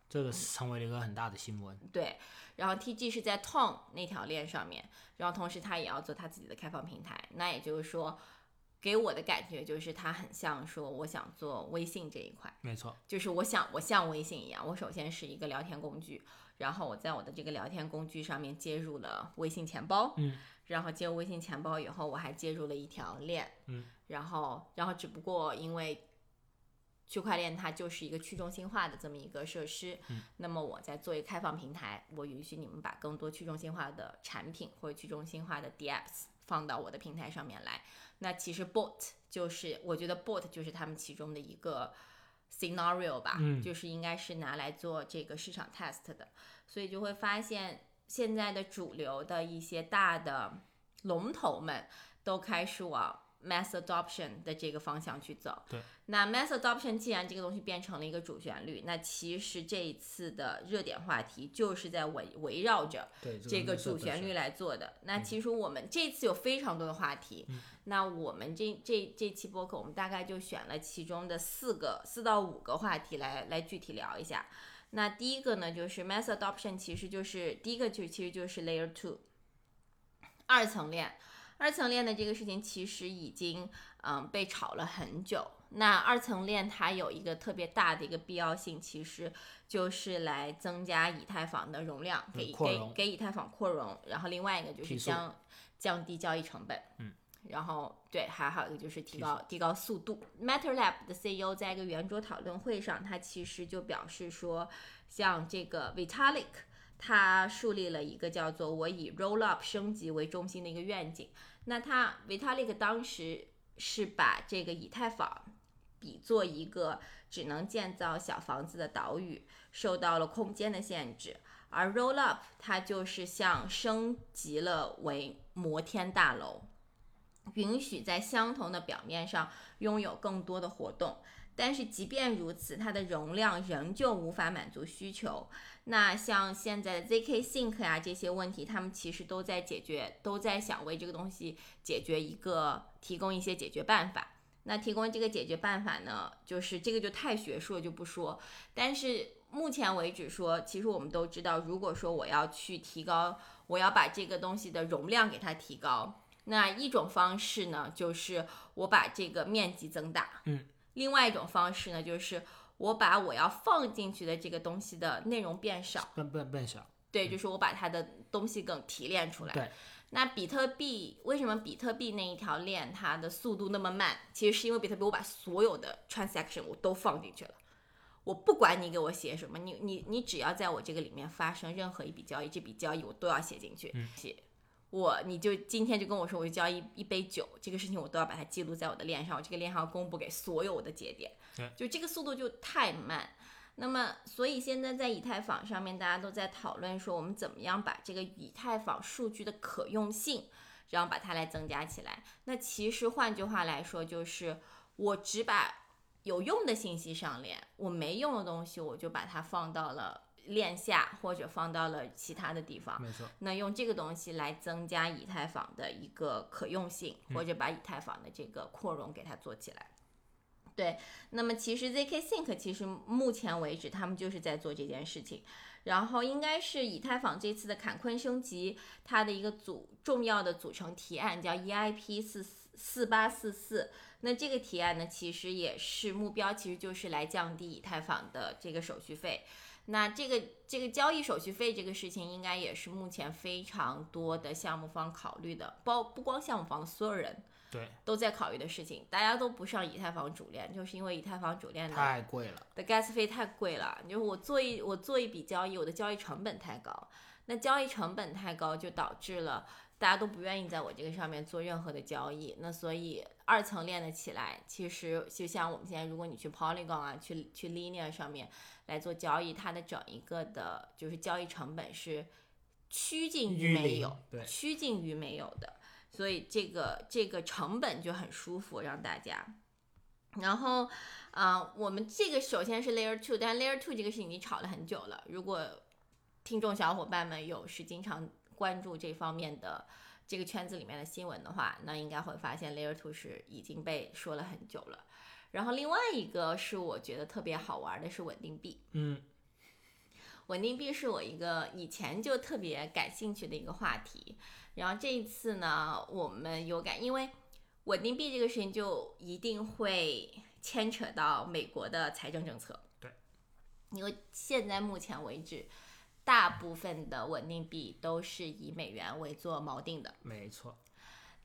这个是成为了一个很大的新闻，
对，然后 TG 是在 Tom 那条链上面，然后同时它也要做它自己的开放平台。那也就是说，给我的感觉就是它很像说我想做微信这一块。
没错，
就是我想我像微信一样，我首先是一个聊天工具，然后我在我的这个聊天工具上面接入了微信钱包，
嗯，
然后接入微信钱包以后，我还接入了一条链，
嗯，
然后然后只不过因为区块链它就是一个去中心化的这么一个设施，
嗯，
那么我在做一个开放平台，我允许你们把更多去中心化的产品或者去中心化的 DApps 放到我的平台上面来。那其实 bot 就是我觉得 bot 就是他们其中的一个 scenario 吧，
嗯。
就是应该是拿来做这个市场 test 的，所以就会发现现在的主流的一些大的龙头们都开始往 mass adoption 的这个方向去走。
对，
那 mass adoption 既然这个东西变成了一个主旋律，那其实这一次的热点话题就是在围围绕着这个主旋律来做的。那其实我们这次有非常多的话题，那我们这这这期播客我们大概就选了其中的四个四到五个话题来来具体聊一下。那第一个呢，就是 mass adoption，其实就是第一个就其实就是 layer two 二层链。二层链的这个事情其实已经嗯被炒了很久。那二层链它有一个特别大的一个必要性，其实就是来增加以太坊的容量，给给给以太坊扩容。然后另外一个就是降降低交易成本。
嗯。
然后对，还还有一个就是提
提
高提高速度。Matter Lab 的 CEO 在一个圆桌讨论会上，他其实就表示说，像这个 Vitalik，他树立了一个叫做“我以 Roll Up 升级为中心”的一个愿景。那他 Vitalik 当时是把这个以太坊比作一个只能建造小房子的岛屿，受到了空间的限制。而 Roll Up 它就是像升级了为摩天大楼，允许在相同的表面上拥有更多的活动。但是即便如此，它的容量仍旧无法满足需求。那像现在的 ZK Sync 啊这些问题，他们其实都在解决，都在想为这个东西解决一个提供一些解决办法。那提供这个解决办法呢，就是这个就太学术了，就不说。但是目前为止说，其实我们都知道，如果说我要去提高，我要把这个东西的容量给它提高，那一种方式呢，就是我把这个面积增大。
嗯。
另外一种方式呢，就是我把我要放进去的这个东西的内容变少。
变变变小。
对，就是我把它的东西更提炼出来。
对。
那比特币为什么比特币那一条链它的速度那么慢？其实是因为比特币我把所有的 transaction 我都放进去了，我不管你给我写什么，你你你只要在我这个里面发生任何一笔交易，这笔交易我都要写进去。写我你就今天就跟我说我就交易一杯酒，这个事情我都要把它记录在我的链上，我这个链上要公布给所有的节点。
对，
就这个速度就太慢。那么，所以现在在以太坊上面，大家都在讨论说，我们怎么样把这个以太坊数据的可用性，然后把它来增加起来。那其实换句话来说，就是我只把有用的信息上链，我没用的东西，我就把它放到了链下，或者放到了其他的地方。
没错。
那用这个东西来增加以太坊的一个可用性，或者把以太坊的这个扩容给它做起来。对，那么其实 ZK Sync 其实目前为止他们就是在做这件事情，然后应该是以太坊这次的坎昆升级，它的一个组重要的组成提案叫 EIP 四四八四四，那这个提案呢，其实也是目标，其实就是来降低以太坊的这个手续费。那这个这个交易手续费这个事情，应该也是目前非常多的项目方考虑的，包不光项目方，所有人。
对，
都在考虑的事情，大家都不上以太坊主链，就是因为以太坊主链的
太贵了，
的 gas 费太贵了。就是我做一我做一笔交易，我的交易成本太高，那交易成本太高就导致了大家都不愿意在我这个上面做任何的交易。那所以二层链的起来，其实就像我们现在，如果你去 Polygon 啊，去去 Linear 上面来做交易，它的整一个的就是交易成本是趋近于没有，
对，
趋近于没有的。所以这个这个成本就很舒服，让大家。然后，啊，我们这个首先是 Layer Two，但 Layer Two 这个事情已经炒了很久了。如果听众小伙伴们有是经常关注这方面的这个圈子里面的新闻的话，那应该会发现 Layer Two 是已经被说了很久了。然后另外一个是我觉得特别好玩的是稳定币，
嗯，
稳定币是我一个以前就特别感兴趣的一个话题。然后这一次呢，我们有感，因为稳定币这个事情就一定会牵扯到美国的财政政策。
对，
因为现在目前为止，大部分的稳定币都是以美元为做锚定的。
没错。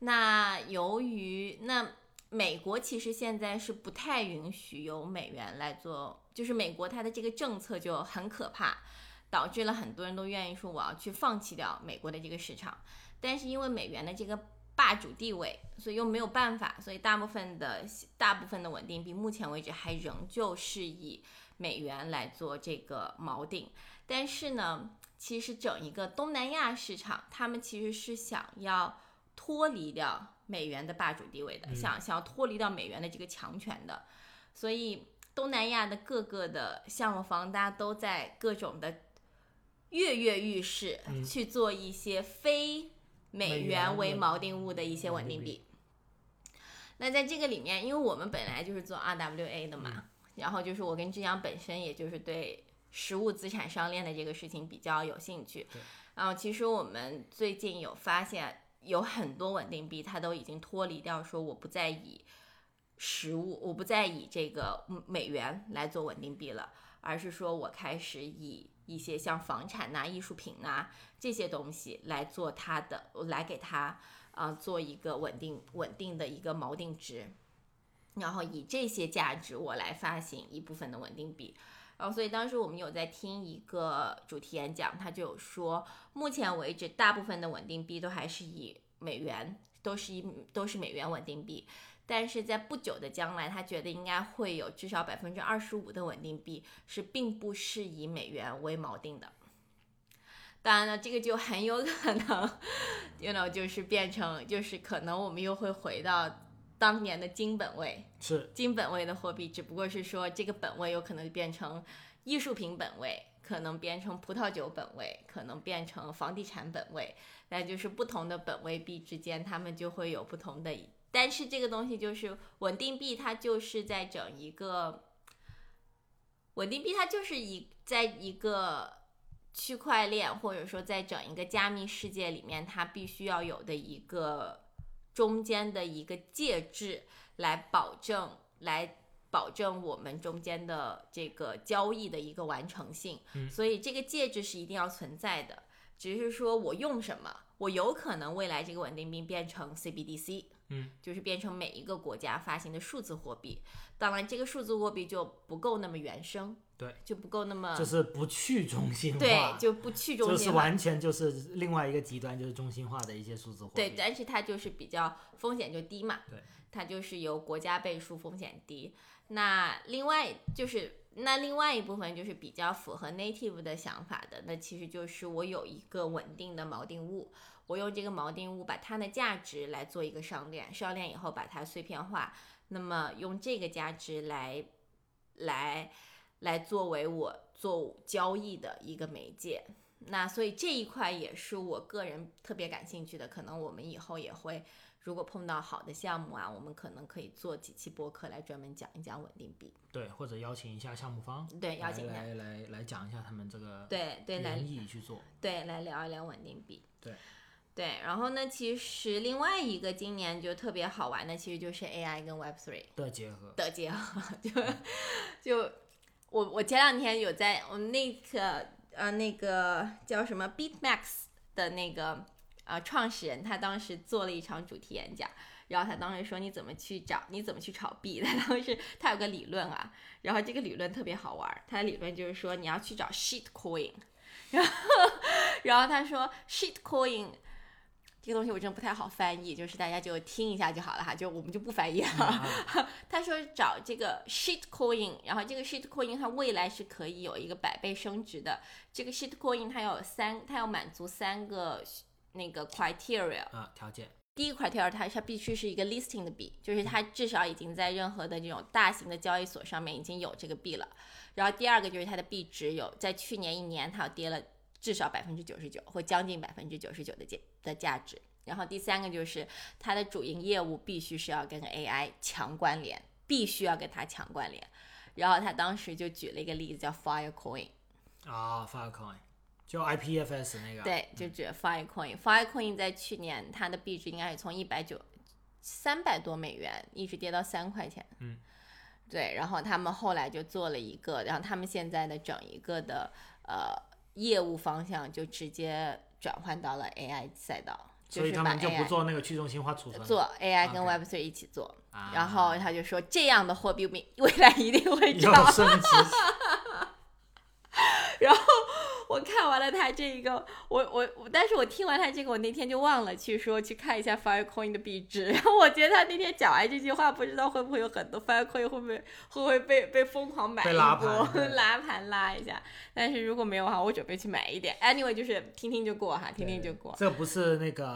那由于那美国其实现在是不太允许由美元来做，就是美国它的这个政策就很可怕，导致了很多人都愿意说我要去放弃掉美国的这个市场。但是因为美元的这个霸主地位，所以又没有办法，所以大部分的大部分的稳定币，目前为止还仍旧是以美元来做这个锚定。但是呢，其实整一个东南亚市场，他们其实是想要脱离掉美元的霸主地位的，想想要脱离掉美元的这个强权的。所以东南亚的各个的项目方，大家都在各种的跃跃欲试，去做一些非。美元为锚定物的一些稳定币，那在这个里面，因为我们本来就是做 RWA 的嘛，然后就是我跟志阳本身也就是对实物资产商链的这个事情比较有兴趣，然后其实我们最近有发现有很多稳定币，它都已经脱离掉说我不再以实物，我不再以这个美元来做稳定币了，而是说我开始以一些像房产呐、艺术品呐这些东西来做它的，来给它啊、做一个稳定稳定的一个锚定值，然后以这些价值我来发行一部分的稳定币。然后，所以当时我们有在听一个主题演讲，他就有说，目前为止，大部分的稳定币都还是以美元，都是以都是美元稳定币。但是在不久的将来，他觉得应该会有至少百分之二十五的稳定币是并不是以美元为锚定的。当然了，这个就很有可能，you know，就是变成，就是可能我们又会回到当年的金本位，
是
金本位的货币，只不过是说这个本位有可能变成艺术品本位，可能变成葡萄酒本位，可能变成房地产本位，那就是不同的本位币之间，它们就会有不同的。但是这个东西就是稳定币，它就是在整一个稳定币，它就是一在一个区块链或者说在整一个加密世界里面，它必须要有的一个中间的一个介质，来保证来保证我们中间的这个交易的一个完成性。
嗯
所以这个介质是一定要存在的，只是说我用什么，我有可能未来这个稳定币变成 CBDC。
嗯，
就是变成每一个国家发行的数字货币，当然这个数字货币就不够那么原生，
对，
就不够那么
就是不去中心化，
对，就不去中心化，
完全就是另外一个极端，就是中心化的一些数字货币。
对，但是它就是比较风险就低嘛，
对，
它就是由国家背书，风险低。那另外就是那另外一部分就是比较符合 native 的想法的，那其实就是我有一个稳定的锚定物，我用这个锚定物把它的价值来做一个上链，上链以后把它碎片化，那么用这个价值来来来作为我做交易的一个媒介。那所以这一块也是我个人特别感兴趣的，可能我们以后也会，如果碰到好的项目啊，我们可能可以做几期播客来专门讲一讲稳定币。
对，或者邀请一下项目方，
对，邀请
来来来来讲一下他们这个
对对，来
原意去做。
对来聊一聊稳定币。
对
对，然后呢，其实另外一个今年就特别好玩的，其实就是 AI 跟 Web Three
的结合，
的结合，就就我我前两天有在我们那个呃那个叫什么 BeatMax 的那个呃创始人，他当时做了一场主题演讲。然后他当时说你怎么去找，你怎么去炒币？他当时他有个理论啊，然后这个理论特别好玩儿。他的理论就是说你要去找 shit coin，然后然后他说 shit coin 这个东西我真的不太好翻译，就是大家就听一下就好了哈，就我们就不翻译了。
啊
他说找这个 shit coin，然后这个 shit coin 它未来是可以有一个百倍升值的。这个 shit coin 它有三，它要满足三个那个 criteria。
啊，条件
第一个 criteria 它它必须是一个 listing 的币，就是它至少已经在任何的这种大型的交易所上面已经有这个币了。然后第二个就是它的币值有在去年一年它有跌了至少百分之九十九或将近百分之九十九的价的价值。然后第三个就是它的主营业务必须是要跟 AI 强关联，必须要跟它强关联。然后他当时就举了一个例子叫 Fire Coin
啊，Filecoin，就 IPFS 那个，
对，就指 Filecoin。Filecoin 在去年它的币值应该是从一百九三百多美元一直跌到三块钱。
嗯，
对，然后他们后来就做了一个，然后他们现在的整一个的呃业务方向就直接转换到了 AI 赛道，
所以他们就不做那个去中心化储存了，
做 AI 跟 Web3 一起做。
啊
然后他就说这样的货币未未来一定会
有
涨。
升值，
我看完了他这一个，我我我，但是我听完他这个，我那天就忘了去说去看一下 Filecoin 的壁纸。然 后我觉得他那天讲完这句话，不知道会不会有很多 Filecoin 会不会会不会被被疯狂买一波
盘
拉盘拉一下。但是如果没有的话，我准备去买一点。Anyway，就是听听就过哈，听听就过。
这不是那个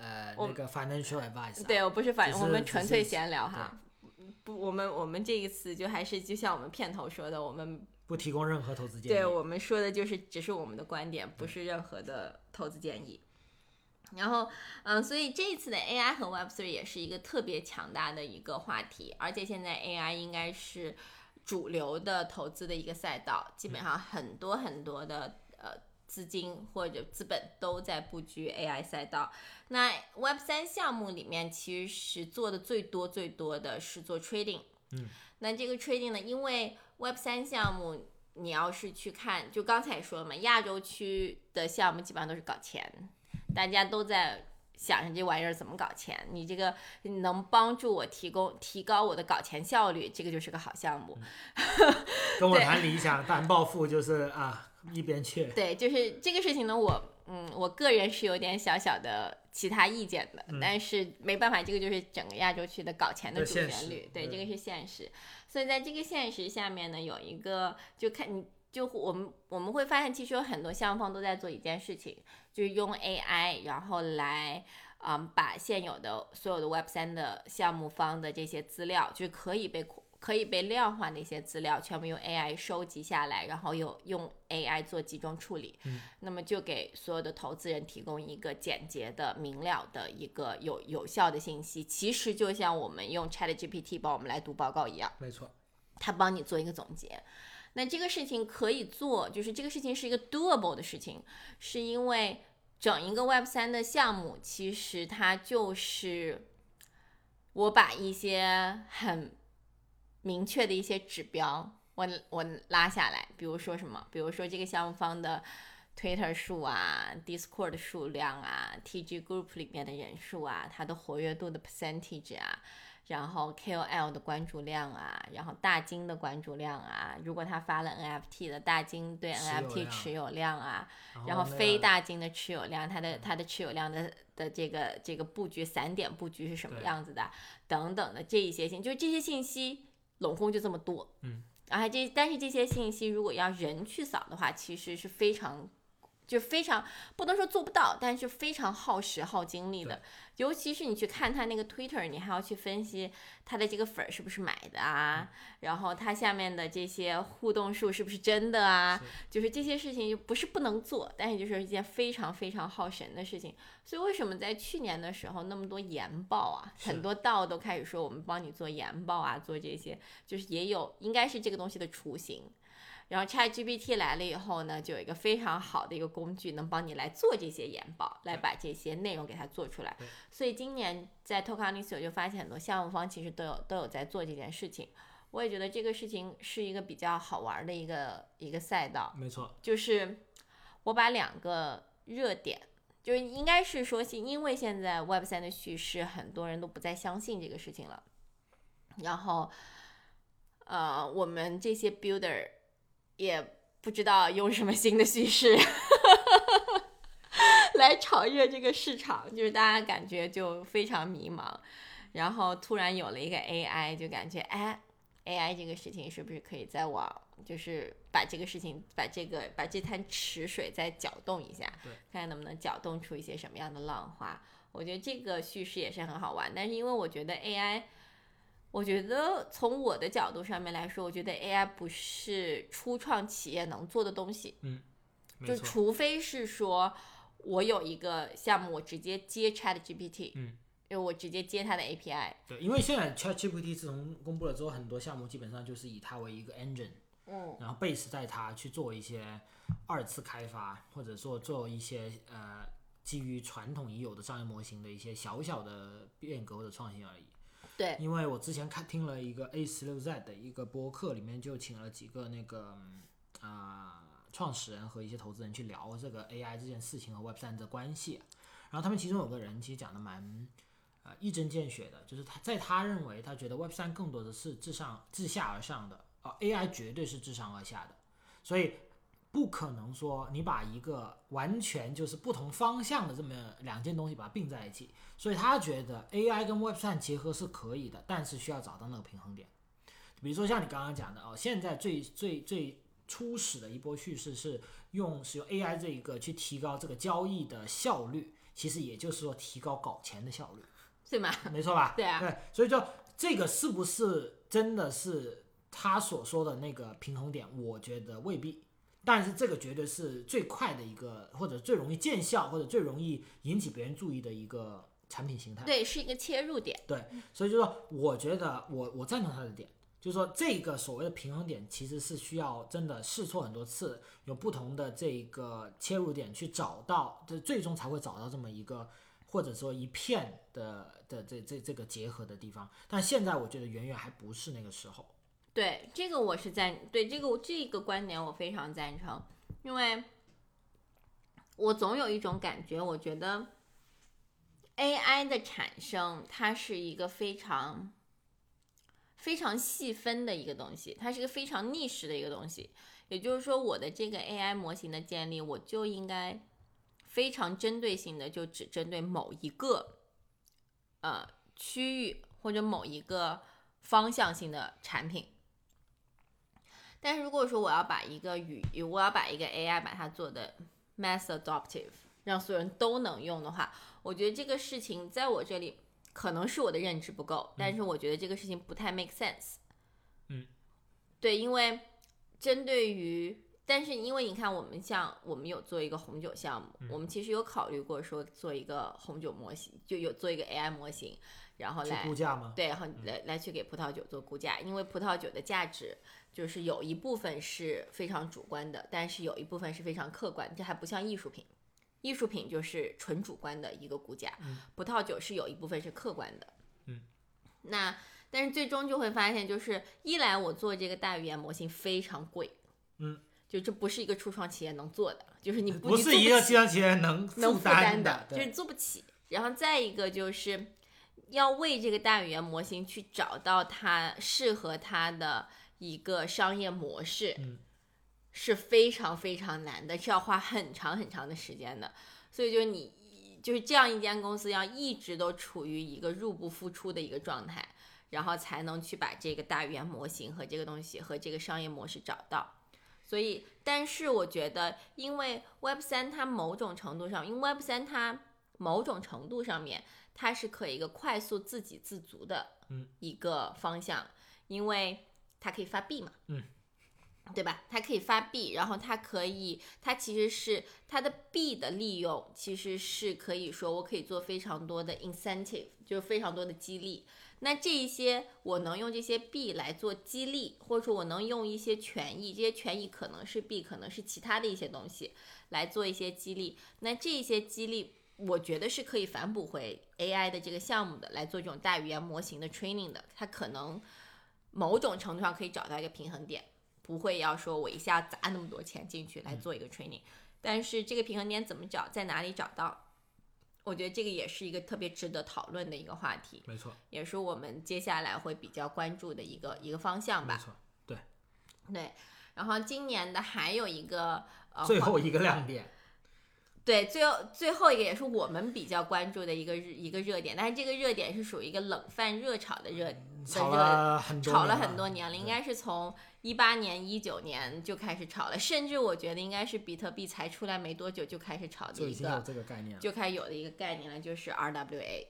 呃那个 financial advice，、啊、
对我不是反，
只是
我们纯粹闲聊哈。不，我们我们这一次就还是就像我们片头说的，我们
不提供任何投资建议。
对我们说的就是只是我们的观点，不是任何的投资建议。然后，嗯，所以这一次的 AI 和 Web3 也是一个特别强大的一个话题，而且现在 AI 应该是主流的投资的一个赛道，基本上很多很多的呃资金或者资本都在布局 AI 赛道。那 Web 三项目里面，其实做的最多最多的是做 trading。
嗯，
那这个 trading 呢，因为 Web 三项目，你要是去看，就刚才说了嘛，亚洲区的项目基本上都是搞钱，大家都在。想着这玩意儿怎么搞钱？你这个能帮助我提供提高我的搞钱效率，这个就是个好项目。
跟我 谈理想谈暴富就是啊一边去。
对，就是这个事情呢，我嗯，我个人是有点小小的其他意见的，但是没办法，这个就是整个亚洲区的搞钱的主旋律。对，这个是现实。所以在这个现实下面呢，有一个就看你就我们我们会发现，其实有很多项目方都在做一件事情。就是用 AI，然后来，嗯，把现有的所有的 Web 三的项目方的这些资料，就是可以被可以被量化的一些资料，全部用 AI 收集下来，然后有用 AI 做集中处理。
嗯，
那么就给所有的投资人提供一个简洁的、明了的一个有有效的信息。其实就像我们用 ChatGPT 帮我们来读报告一样。
没错，
它帮你做一个总结。那这个事情可以做，就是这个事情是一个 doable 的事情，是因为整一个 Web 三的项目，其实它就是我把一些很明确的一些指标，我我拉下来，比如说什么，比如说这个项目方的 Twitter 数啊，Discord 的数量啊，TG Group 里面的人数啊，它的活跃度的 percentage 啊。然后 KOL 的关注量啊，然后大金的关注量啊，如果他发了 NFT 的大金对 NFT 持有量啊，然后非大金的持有量，它的它的持有量的的这个这个布局散点布局是什么样子的，等等的这一些信，就是这些信息拢共就这么多，
嗯，
然后这但是这些信息如果要人去扫的话，其实是非常。就非常不能说做不到，但是非常耗时耗精力的。尤其是你去看他那个 Twitter，你还要去分析他的这个粉儿是不是买的啊，然后他下面的这些互动数是不是真的啊？就是这些事情就不是不能做，但是就是一件非常非常耗神的事情。所以为什么在去年的时候那么多研报啊，很多道都开始说我们帮你做研报啊，做这些，就是也有应该是这个东西的雏形。然后 ChatGPT 来了以后呢，就有一个非常好的一个工具，能帮你来做这些研报，来把这些内容给它做出来。所以今年在 Tokenisio 就发现很多项目方其实都有都有在做这件事情。我也觉得这个事情是一个比较好玩的一个一个赛道。
没错，
就是我把两个热点，就是应该是说，因为现在 Web 三的叙事，很多人都不再相信这个事情了。然后，呃，我们这些 Builder。也不知道用什么新的叙事 来超越这个市场，就是大家感觉就非常迷茫。然后突然有了一个 AI，就感觉哎，AI 这个事情是不是可以再往，就是把这个事情，把这个把这滩池水再搅动一下，看看能不能搅动出一些什么样的浪花。我觉得这个叙事也是很好玩，但是因为我觉得 AI。我觉得从我的角度上面来说，我觉得 AI 不是初创企业能做的东西。
嗯，
就除非是说我有一个项目，我直接接 Chat GPT，
嗯，
因为我直接接它的 API。
对，因为现在 Chat GPT 自从公布了之后，很多项目基本上就是以它为一个 engine，
嗯，
然后 base 在它去做一些二次开发，或者说做一些呃基于传统已有的商业模型的一些小小的变革或者创新而已。
对，
因为我之前看听了一个 A 十六 Z 的一个播客，里面就请了几个那个啊创始人和一些投资人去聊这个 AI 这件事情和 Web 三的关系，然后他们其中有个人其实讲的蛮啊一针见血的，就是他在他认为他觉得 Web 三更多的是自上自下而上的，啊 AI 绝对是自上而下的，所以。不可能说你把一个完全就是不同方向的这么两件东西把它并在一起，所以他觉得 AI 跟 Web 三结合是可以的，但是需要找到那个平衡点。比如说像你刚刚讲的哦，现在最最最初始的一波叙事是用使用 AI 这一个去提高这个交易的效率，其实也就是说提高搞钱的效率，
对吗？
没错吧？
对啊。
对，所以说这个是不是真的是他所说的那个平衡点？我觉得未必。但是这个绝对是最快的一个，或者最容易见效，或者最容易引起别人注意的一个产品形态。
对，是一个切入点。
对，所以就说，我觉得我我赞同他的点，就是说这个所谓的平衡点其实是需要真的试错很多次，有不同的这个切入点去找到，这最终才会找到这么一个或者说一片的的这这这个结合的地方。但现在我觉得远远还不是那个时候。
对这个我是赞，对这个这个观点我非常赞成，因为我总有一种感觉，我觉得 AI 的产生它是一个非常非常细分的一个东西，它是一个非常逆时的一个东西。也就是说，我的这个 AI 模型的建立，我就应该非常针对性的，就只针对某一个呃区域或者某一个方向性的产品。但是如果说我要把一个语，我要把一个 AI 把它做的 mass adoptive，让所有人都能用的话，我觉得这个事情在我这里可能是我的认知不够，但是我觉得这个事情不太 make sense。
嗯，
对，因为针对于，但是因为你看，我们像我们有做一个红酒项目，我们其实有考虑过说做一个红酒模型，就有做一个 AI 模型，然后来
估价吗？
对，然后来来去给葡萄酒做估价，因为葡萄酒的价值。就是有一部分是非常主观的，但是有一部分是非常客观，这还不像艺术品，艺术品就是纯主观的一个估价，葡萄酒是有一部分是客观的，
嗯，
那但是最终就会发现，就是一来我做这个大语言模型非常贵，
嗯，
就这不是一个初创企业能做的，就是你
不是一个初创企业
能
能负
担
的，
就是做不起。然后再一个就是要为这个大语言模型去找到它适合它的。一个商业模式，
嗯，
是非常非常难的，是要花很长很长的时间的。所以，就你就是这样一间公司，要一直都处于一个入不敷出的一个状态，然后才能去把这个大语言模型和这个东西和这个商业模式找到。所以，但是我觉得，因为 Web 三它某种程度上，因为 Web 三它某种程度上面，它是可以一个快速自给自足的，一个方向，因为。它可以发币嘛？
嗯，
对吧？它可以发币，然后它可以，它其实是它的币的利用，其实是可以说我可以做非常多的 incentive，就是非常多的激励。那这一些我能用这些币来做激励，或者说我能用一些权益，这些权益可能是币，可能是其他的一些东西来做一些激励。那这些激励，我觉得是可以反哺回 AI 的这个项目的，来做这种大语言模型的 training 的，它可能。某种程度上可以找到一个平衡点，不会要说我一下砸那么多钱进去来做一个 training，但是这个平衡点怎么找，在哪里找到？我觉得这个也是一个特别值得讨论的一个话题。
没错，
也是我们接下来会比较关注的一个一个方向吧。
没错，对，
对。然后今年的还有一个呃，
最后一个亮点。
对，最后最后一个也是我们比较关注的一个日一个热点，但是这个热点是属于一个冷饭热炒的热。
炒了很
炒了很多年了，应该是从一八年、一九年就开始炒了，甚至我觉得应该是比特币才出来没多久就开始炒的一个，
这个概念，
就开始有的一个概念了，就是 RWA。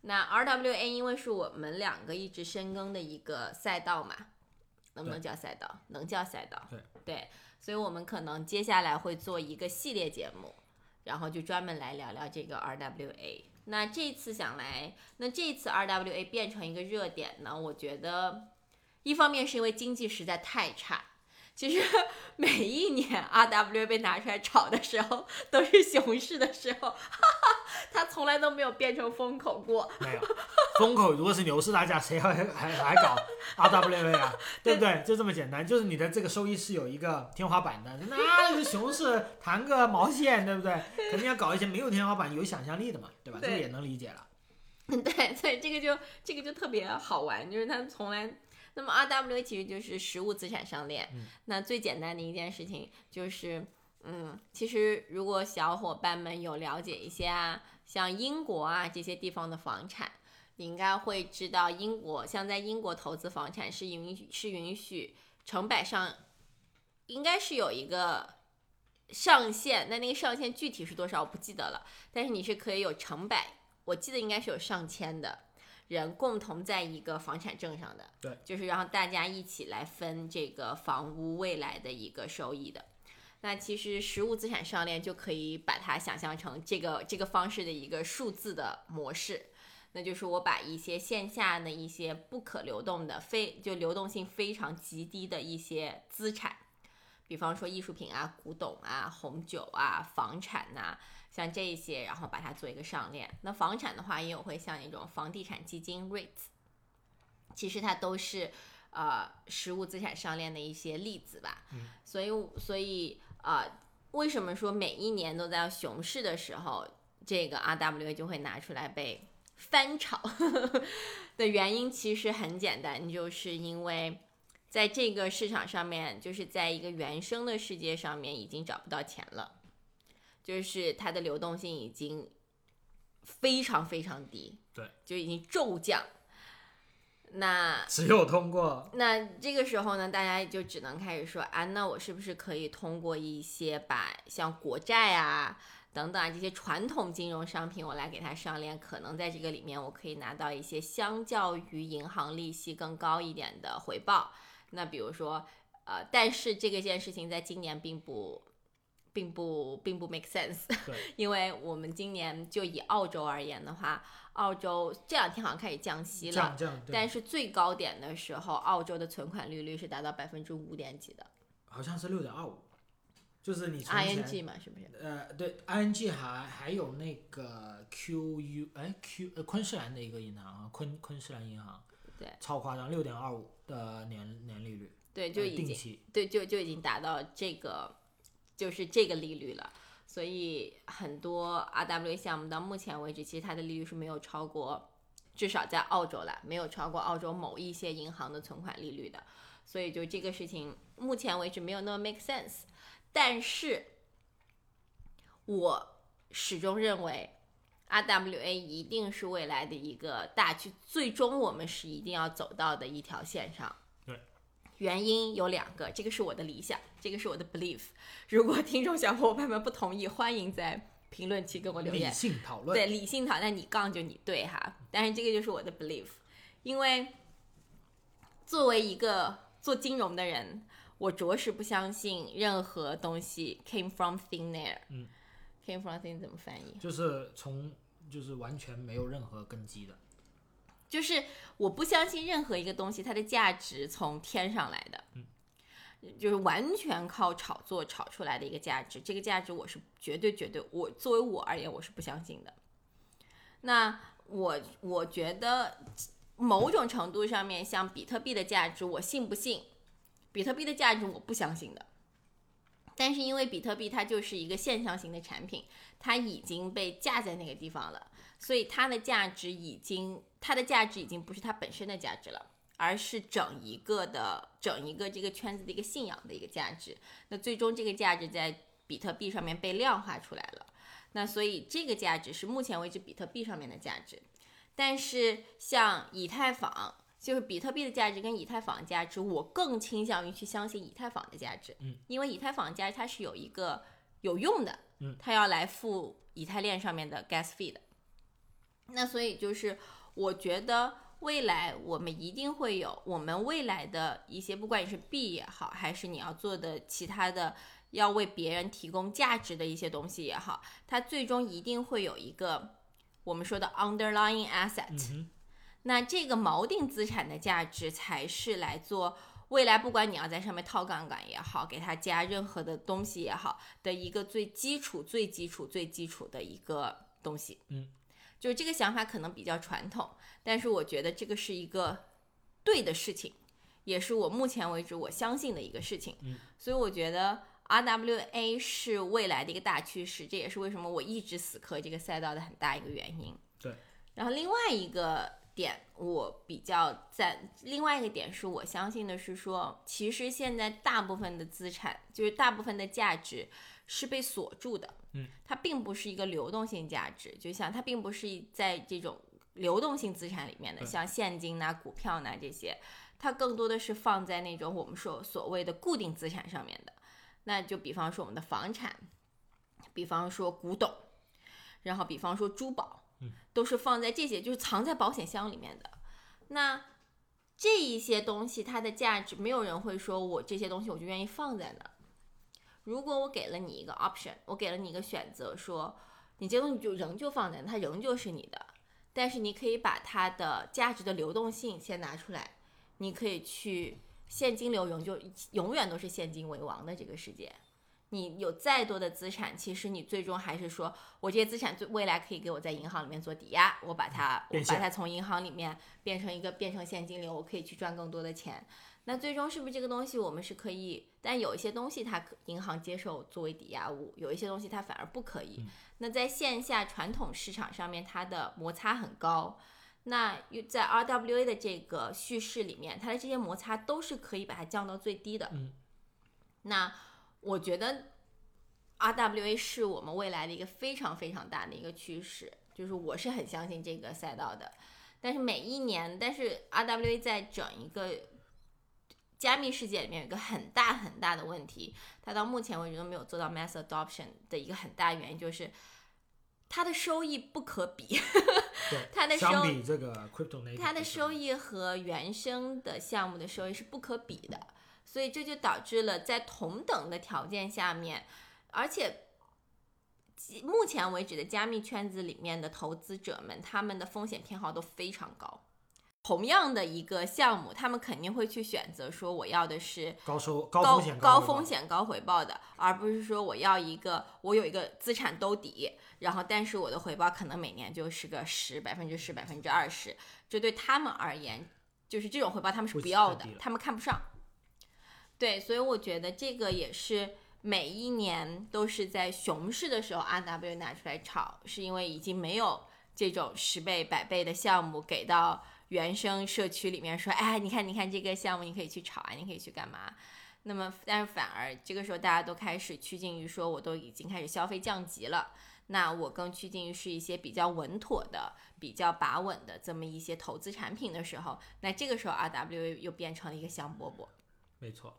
那 RWA 因为是我们两个一直深耕的一个赛道嘛，能不能叫赛道？能叫赛道。
对
对，所以我们可能接下来会做一个系列节目，然后就专门来聊聊这个 RWA。那这次想来，那这次 RWA 变成一个热点呢？我觉得，一方面是因为经济实在太差。其实 每一年 RWA 被拿出来炒的时候，都是熊市的时候，哈哈，它从来都没有变成风口过。
没有风口，如果是牛市大家谁 还还还搞 RWA 啊？对不对？就这么简单，就是你的这个收益是有一个天花板的。那是熊市谈个毛线，对不对？肯定要搞一些没有天花板、有想象力的嘛，对吧？这个也能理解了。
对，所以这个就这个就特别好玩，就是它从来。那么 RWA 其实就是实物资产上链。那最简单的一件事情就是，嗯，其实如果小伙伴们有了解一些啊，像英国啊这些地方的房产，你应该会知道，英国像在英国投资房产是允许是允许成百上，应该是有一个上限。那那个上限具体是多少我不记得了，但是你是可以有成百，我记得应该是有上千的。人共同在一个房产证上的，
对，
就是让大家一起来分这个房屋未来的一个收益的。那其实实物资产上链就可以把它想象成这个这个方式的一个数字的模式。那就是我把一些线下的一些不可流动的、非就流动性非常极低的一些资产，比方说艺术品啊、古董啊、红酒啊、房产呐、像这一些，然后把它做一个上链。那房产的话，也有会像那种房地产基金 REITs，其实它都是呃实物资产上链的一些例子吧。
嗯
所以所以呃，为什么说每一年都在熊市的时候，这个 RWA 就会拿出来被翻炒 的原因，其实很简单，就是因为。在这个市场上面，就是在一个原生的世界上面，已经找不到钱了，就是它的流动性已经非常非常低，
对，
就已经骤降。那
只有通过
那这个时候呢，大家就只能开始说啊，那我是不是可以通过一些把像国债啊等等啊这些传统金融商品，我来给它上链，可能在这个里面我可以拿到一些相较于银行利息更高一点的回报。那比如说，呃，但是这个件事情在今年并不。并不并不 make sense，因为我们今年就以澳洲而言的话，澳洲这两天好像开始降息了，
这样这样，对。
但是最高点的时候，澳洲的存款利率是达到百分之五点几的。
好像是六点二五，就是你
，ING 嘛，是不是？
呃，对，ING 还还有那个 QU 哎 Q 呃昆士兰的一个银行啊，昆昆士兰银行，
对，
超夸张，六点二五的年年利率，
对，就
呃
已经对就就已经达到这个就是这个利率了。所以很多 RWA 项目到目前为止，其实它的利率是没有超过，至少在澳洲啦，没有超过澳洲某一些银行的存款利率的。所以就这个事情，目前为止没有那么 make sense。但是，我始终认为 RWA 一定是未来的一个大趋，最终我们是一定要走到的一条线上。
对，
原因有两个，这个是我的理想，这个是我的 belief。如果听众小伙伴们不同意，欢迎在评论区跟我留言理。
性讨论，
对，理性讨论，你杠就你对哈，但是这个就是我的 belief，因为作为一个做金融的人，我着实不相信任何东西 came from thin air。
嗯
，came from thin 怎么翻译？
就是从就是完全没有任何根基的，
就是我不相信任何一个东西它的价值从天上来的，
嗯，
就是完全靠炒作炒出来的一个价值，这个价值我是绝对绝对，我作为我而言我是不相信的。那我我觉得某种程度上面，像比特币的价值，我信不信？比特币的价值我不相信的。但是因为比特币它就是一个现象型的产品，它已经被架在那个地方了，所以它的价值已经，它的价值已经不是它本身的价值了，而是整一个的整一个这个圈子的一个信仰的一个价值。那最终这个价值在比特币上面被量化出来了。那所以这个价值是目前为止比特币上面的价值，但是像以太坊，就是比特币的价值跟以太坊的价值，我更倾向于去相信以太坊的价值，
嗯，
因为以太坊的价值它是有一个有用的，
嗯，
它要来付以太链上面的 gas fee 的。那所以就是我觉得未来我们一定会有我们未来的一些，不管你是币也好，还是你要做的其他的要为别人提供价值的一些东西也好，它最终一定会有一个我们说的 underlying asset。
嗯，
那这个锚定资产的价值才是来做未来，不管你要在上面套杠杆也好，给它加任何的东西也好的一个最基础、最基础、最基础的一个东西。
嗯，
就是这个想法可能比较传统，但是我觉得这个是一个对的事情，也是我目前为止我相信的一个事情。
嗯，
所以我觉得 RWA 是未来的一个大趋势，这也是为什么我一直死磕这个赛道的很大一个原因。
对，
然后另外一个点我比较赞，另外一个点是我相信的是说，其实现在大部分的资产，就是大部分的价值是被锁住的，
嗯，
它并不是一个流动性价值，就像它并不是在这种流动性资产里面的，像现金呐、股票呐这些，它更多的是放在那种我们说所谓的固定资产上面的，那就比方说我们的房产，比方说古董，然后比方说珠宝，
嗯，
都是放在这些，就是藏在保险箱里面的。那这一些东西它的价值，没有人会说我这些东西我就愿意放在那儿。如果我给了你一个 option，我给了你一个选择，说你这东西就仍旧放在那，它仍旧是你的，但是你可以把它的价值的流动性先拿出来，你可以去现金流永就永远都是现金为王的这个世界。你有再多的资产，其实你最终还是说我这些资产最未来可以给我在银行里面做抵押，我把它我把它从银行里面变成一个变成现金流，我可以去赚更多的钱。那最终是不是这个东西我们是可以？但有一些东西它可银行接受作为抵押物，有一些东西它反而不可以。那在线下传统市场上面，它的摩擦很高。那又在 RWA 的这个叙事里面，它的这些摩擦都是可以把它降到最低的。
嗯，
那我觉得 RWA 是我们未来的一个非常非常大的一个趋势，就是我是很相信这个赛道的。但是每一年，但是 RWA 在整一个加密世界里面有一个很大很大的问题，它到目前为止都没有做到 mass adoption 的一个很大原因就是它的收益不可比。
对，
它的收
相比这个 crypto
它的收益和原生的项目的收益是不可比的，所以这就导致了在同等的条件下面，而且目前为止的加密圈子里面的投资者们，他们的风险偏好都非常高。同样的一个项目，他们肯定会去选择说我要的是
高收
高
风险
高
回报
风险高回报的，而不是说我要一个我有一个资产兜底，然后但是我的回报可能每年就是个十百分之十百分之二十，这对他们而言就是这种回报他们是
不
不要的他们看不上。对，所以我觉得这个也是每一年都是在熊市的时候 RW 拿出来炒，是因为已经没有这种十倍百倍的项目给到原生社区里面说，哎，你看你看这个项目你可以去炒啊，你可以去干嘛？那么，但是反而这个时候大家都开始趋近于说，我都已经开始消费降级了，那我更趋近于是一些比较稳妥的、比较把稳的这么一些投资产品的时候，那这个时候 RWA 又变成了一个香饽饽。
没错，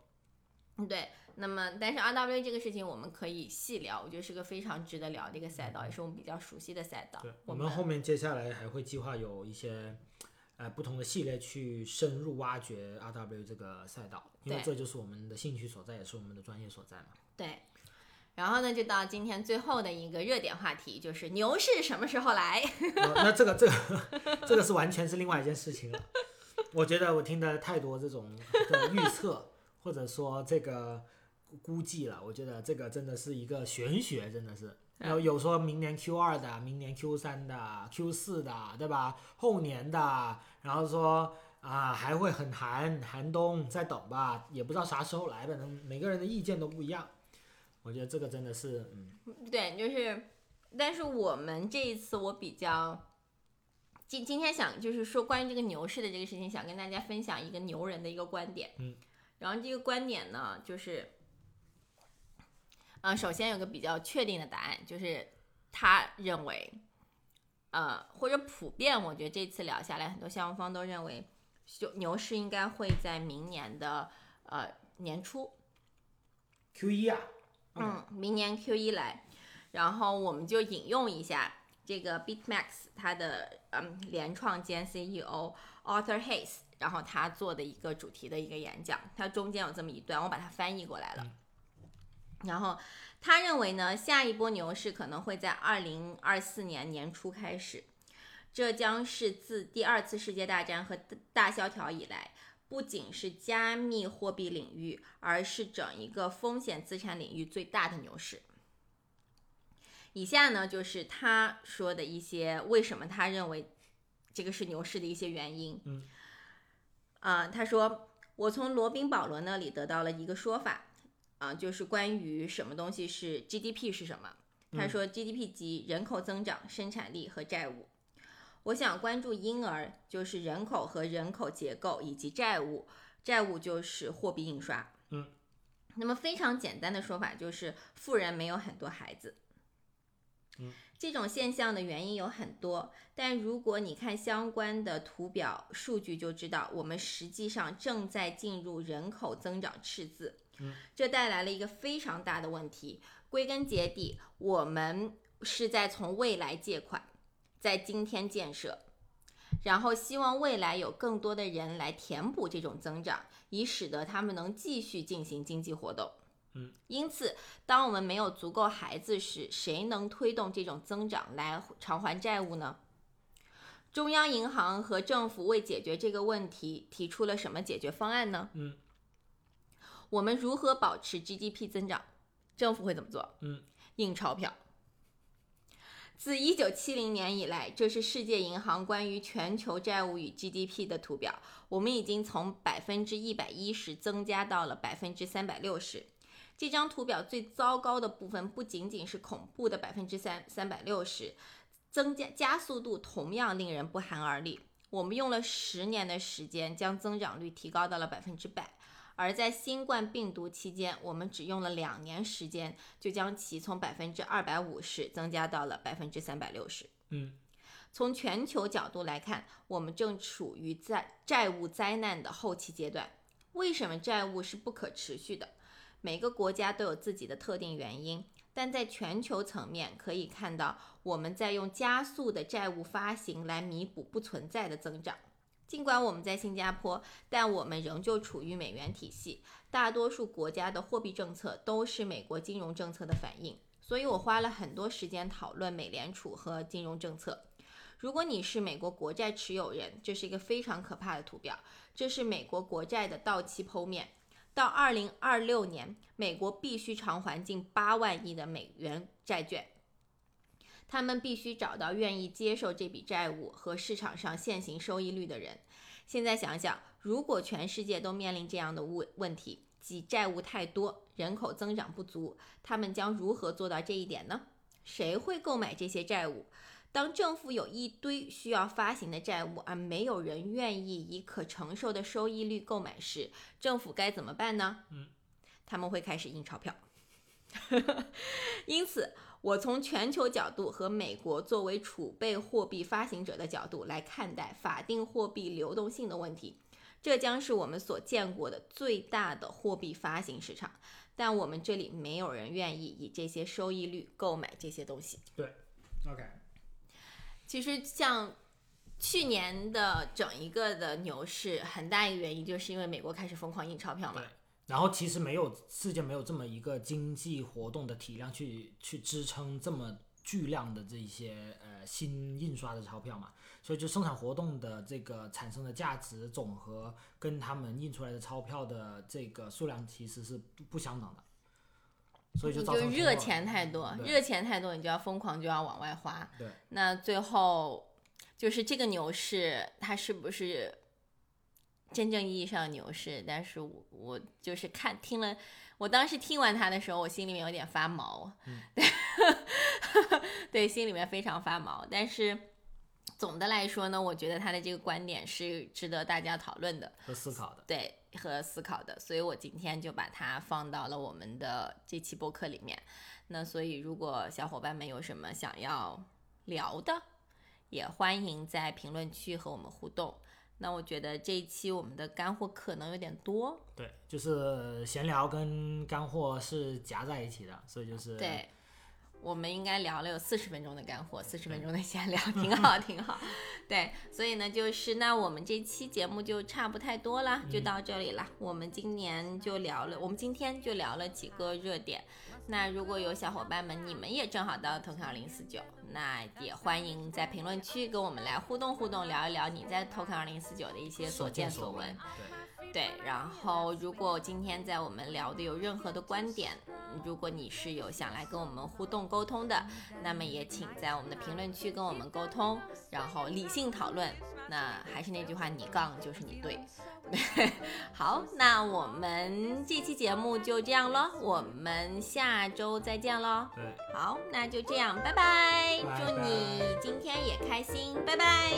嗯，对。那么，但是 RWA 这个事情我们可以细聊，我觉得是个非常值得聊的一个赛道，也是我们比较熟悉的赛道。
对，
我
我们后面接下来还会计划有一些呃不同的系列去深入挖掘 RW 这个赛道，因为这就是我们的兴趣所在，也是我们的专业所在嘛。
对。然后呢，就到今天最后的一个热点话题，就是牛市什么时候来？
呃 那这个这个这个是完全是另外一件事情了。我觉得我听的太多这种的预测，或者说这个估计了。我觉得这个真的是一个玄学，真的是有有说明年 Q 二的，明年 Q 三的，Q 四的，对吧？后年的，然后说啊还会很寒，寒冬再等吧，也不知道啥时候来，反正每个人的意见都不一样。我觉得这个真的是，嗯，
对，就是，但是我们这一次我比较，今今天想就是说关于这个牛市的这个事情，想跟大家分享一个牛人的一个观点。
嗯，
然后这个观点呢，就是，嗯、首先有个比较确定的答案，就是他认为，呃，或者普遍，我觉得这次聊下来，很多项目方都认为，牛牛市应该会在明年的呃年初
，Q 一啊，
嗯，明年 Q 一来，然后我们就引用一下这个 BitMax 它的嗯联创兼 CEO Arthur Hayes，然后他做的一个主题的一个演讲，它中间有这么一段，我把它翻译过来了。然后他认为呢，下一波牛市可能会在二零二四年年初开始，这将是自第二次世界大战和大萧条以来，不仅是加密货币领域，而是整一个风险资产领域最大的牛市。以下呢，就是他说的一些为什么他认为这个是牛市的一些原因。
嗯，
啊、他说我从罗宾保罗那里得到了一个说法，啊、就是关于什么东西是 GDP 是什么。他说 GDP 即人口增长、生产力和债务。我想关注婴儿，就是人口和人口结构以及债务，债务就是货币印刷。
嗯，
那么非常简单的说法就是富人没有很多孩子。
嗯，
这种现象的原因有很多，但如果你看相关的图表数据，就知道我们实际上正在进入人口增长赤字。
嗯，
这带来了一个非常大的问题。归根结底，我们是在从未来借款，在今天建设，然后希望未来有更多的人来填补这种增长，以使得他们能继续进行经济活动。
嗯，
因此，当我们没有足够孩子时，谁能推动这种增长来偿还债务呢？中央银行和政府为解决这个问题提出了什么解决方案呢？
嗯，
我们如何保持 GDP 增长？政府会怎么做？
嗯，
印钞票。自1970年以来，这是世界银行关于全球债务与 GDP 的图表。我们已经从百分之一百一十增加到了百分之三百六十。这张图表最糟糕的部分不仅仅是恐怖的百分之三三百六十，增加加速度同样令人不寒而栗。我们用了十年的时间将增长率提高到了百分之百。而在新冠病毒期间，我们只用了两年时间，就将其从百分之二百五十增加到了百分之三百六十。
嗯，
从全球角度来看，我们正处于在债务灾难的后期阶段。为什么债务是不可持续的？每个国家都有自己的特定原因，但在全球层面可以看到，我们在用加速的债务发行来弥补不存在的增长。尽管我们在新加坡，但我们仍旧处于美元体系。大多数国家的货币政策都是美国金融政策的反应，所以我花了很多时间讨论美联储和金融政策。如果你是美国国债持有人，这是一个非常可怕的图表。这是美国国债的到期剖面。到二零二六年，美国必须偿还近八万亿的美元债券。他们必须找到愿意接受这笔债务和市场上现行收益率的人。现在想想，如果全世界都面临这样的问问题，即债务太多、人口增长不足，他们将如何做到这一点呢？谁会购买这些债务？当政府有一堆需要发行的债务，而没有人愿意以可承受的收益率购买时，政府该怎么办呢？
嗯，
他们会开始印钞票。因此。我从全球角度和美国作为储备货币发行者的角度来看待法定货币流动性的问题，这将是我们所见过的最大的货币发行市场。但我们这里没有人愿意以这些收益率购买这些东西。
对，OK。
其实像去年的整一个的牛市，很大一个原因就是因为美国开始疯狂印钞票嘛。
然后其实没有世界没有这么一个经济活动的体量去去支撑这么巨量的这一些呃新印刷的钞票嘛，所以就生产活动的这个产生的价值总和跟他们印出来的钞票的这个数量其实是不相等的，所以就造成
热钱太多，热钱太多你就要疯狂就要往外花，
对，
那最后就是这个牛市它是不是？真正意义上的牛市，但是我我就是看听了，我当时听完他的时候，我心里面有点发毛，对，对，心里面非常发毛。但是总的来说呢，我觉得他的这个观点是值得大家讨论的
和思考的，
对，和思考的。所以我今天就把它放到了我们的这期播客里面。那所以如果小伙伴们有什么想要聊的，也欢迎在评论区和我们互动。那我觉得这一期我们的干货可能有点多，
对，就是闲聊跟干货是夹在一起的，所以就是
对，我们应该聊了有四十分钟的干货，四十分钟的闲聊，挺好，挺好。对，所以呢，就是那我们这期节目就差不太多了，就到这里了。我们今年就聊了，我们今天就聊了几个热点。那如果有小伙伴们，你们也正好到 Token 二零四九，那也欢迎在评论区跟我们来互动互动，聊一聊你在 Token 二零四九的一些
所
见所
闻。
对，对。然后，如果今天在我们聊的有任何的观点，如果你是有想来跟我们互动沟通的，那么也请在我们的评论区跟我们沟通，然后理性讨论。那还是那句话，你杠就是你对。好，那我们这期节目就这样咯，我们下周再见喽。
对，
好，那就这样，拜拜，祝你今天也开心，拜拜。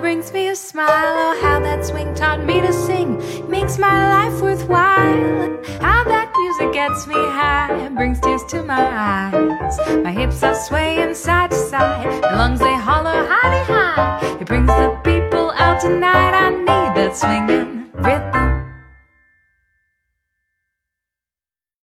Brings me a smile. Oh, how that swing taught me to sing makes my life worthwhile. How that
music gets me high, brings tears to my eyes. My hips are swaying side to side, my lungs they holler high high. It brings the people out tonight. I need that swinging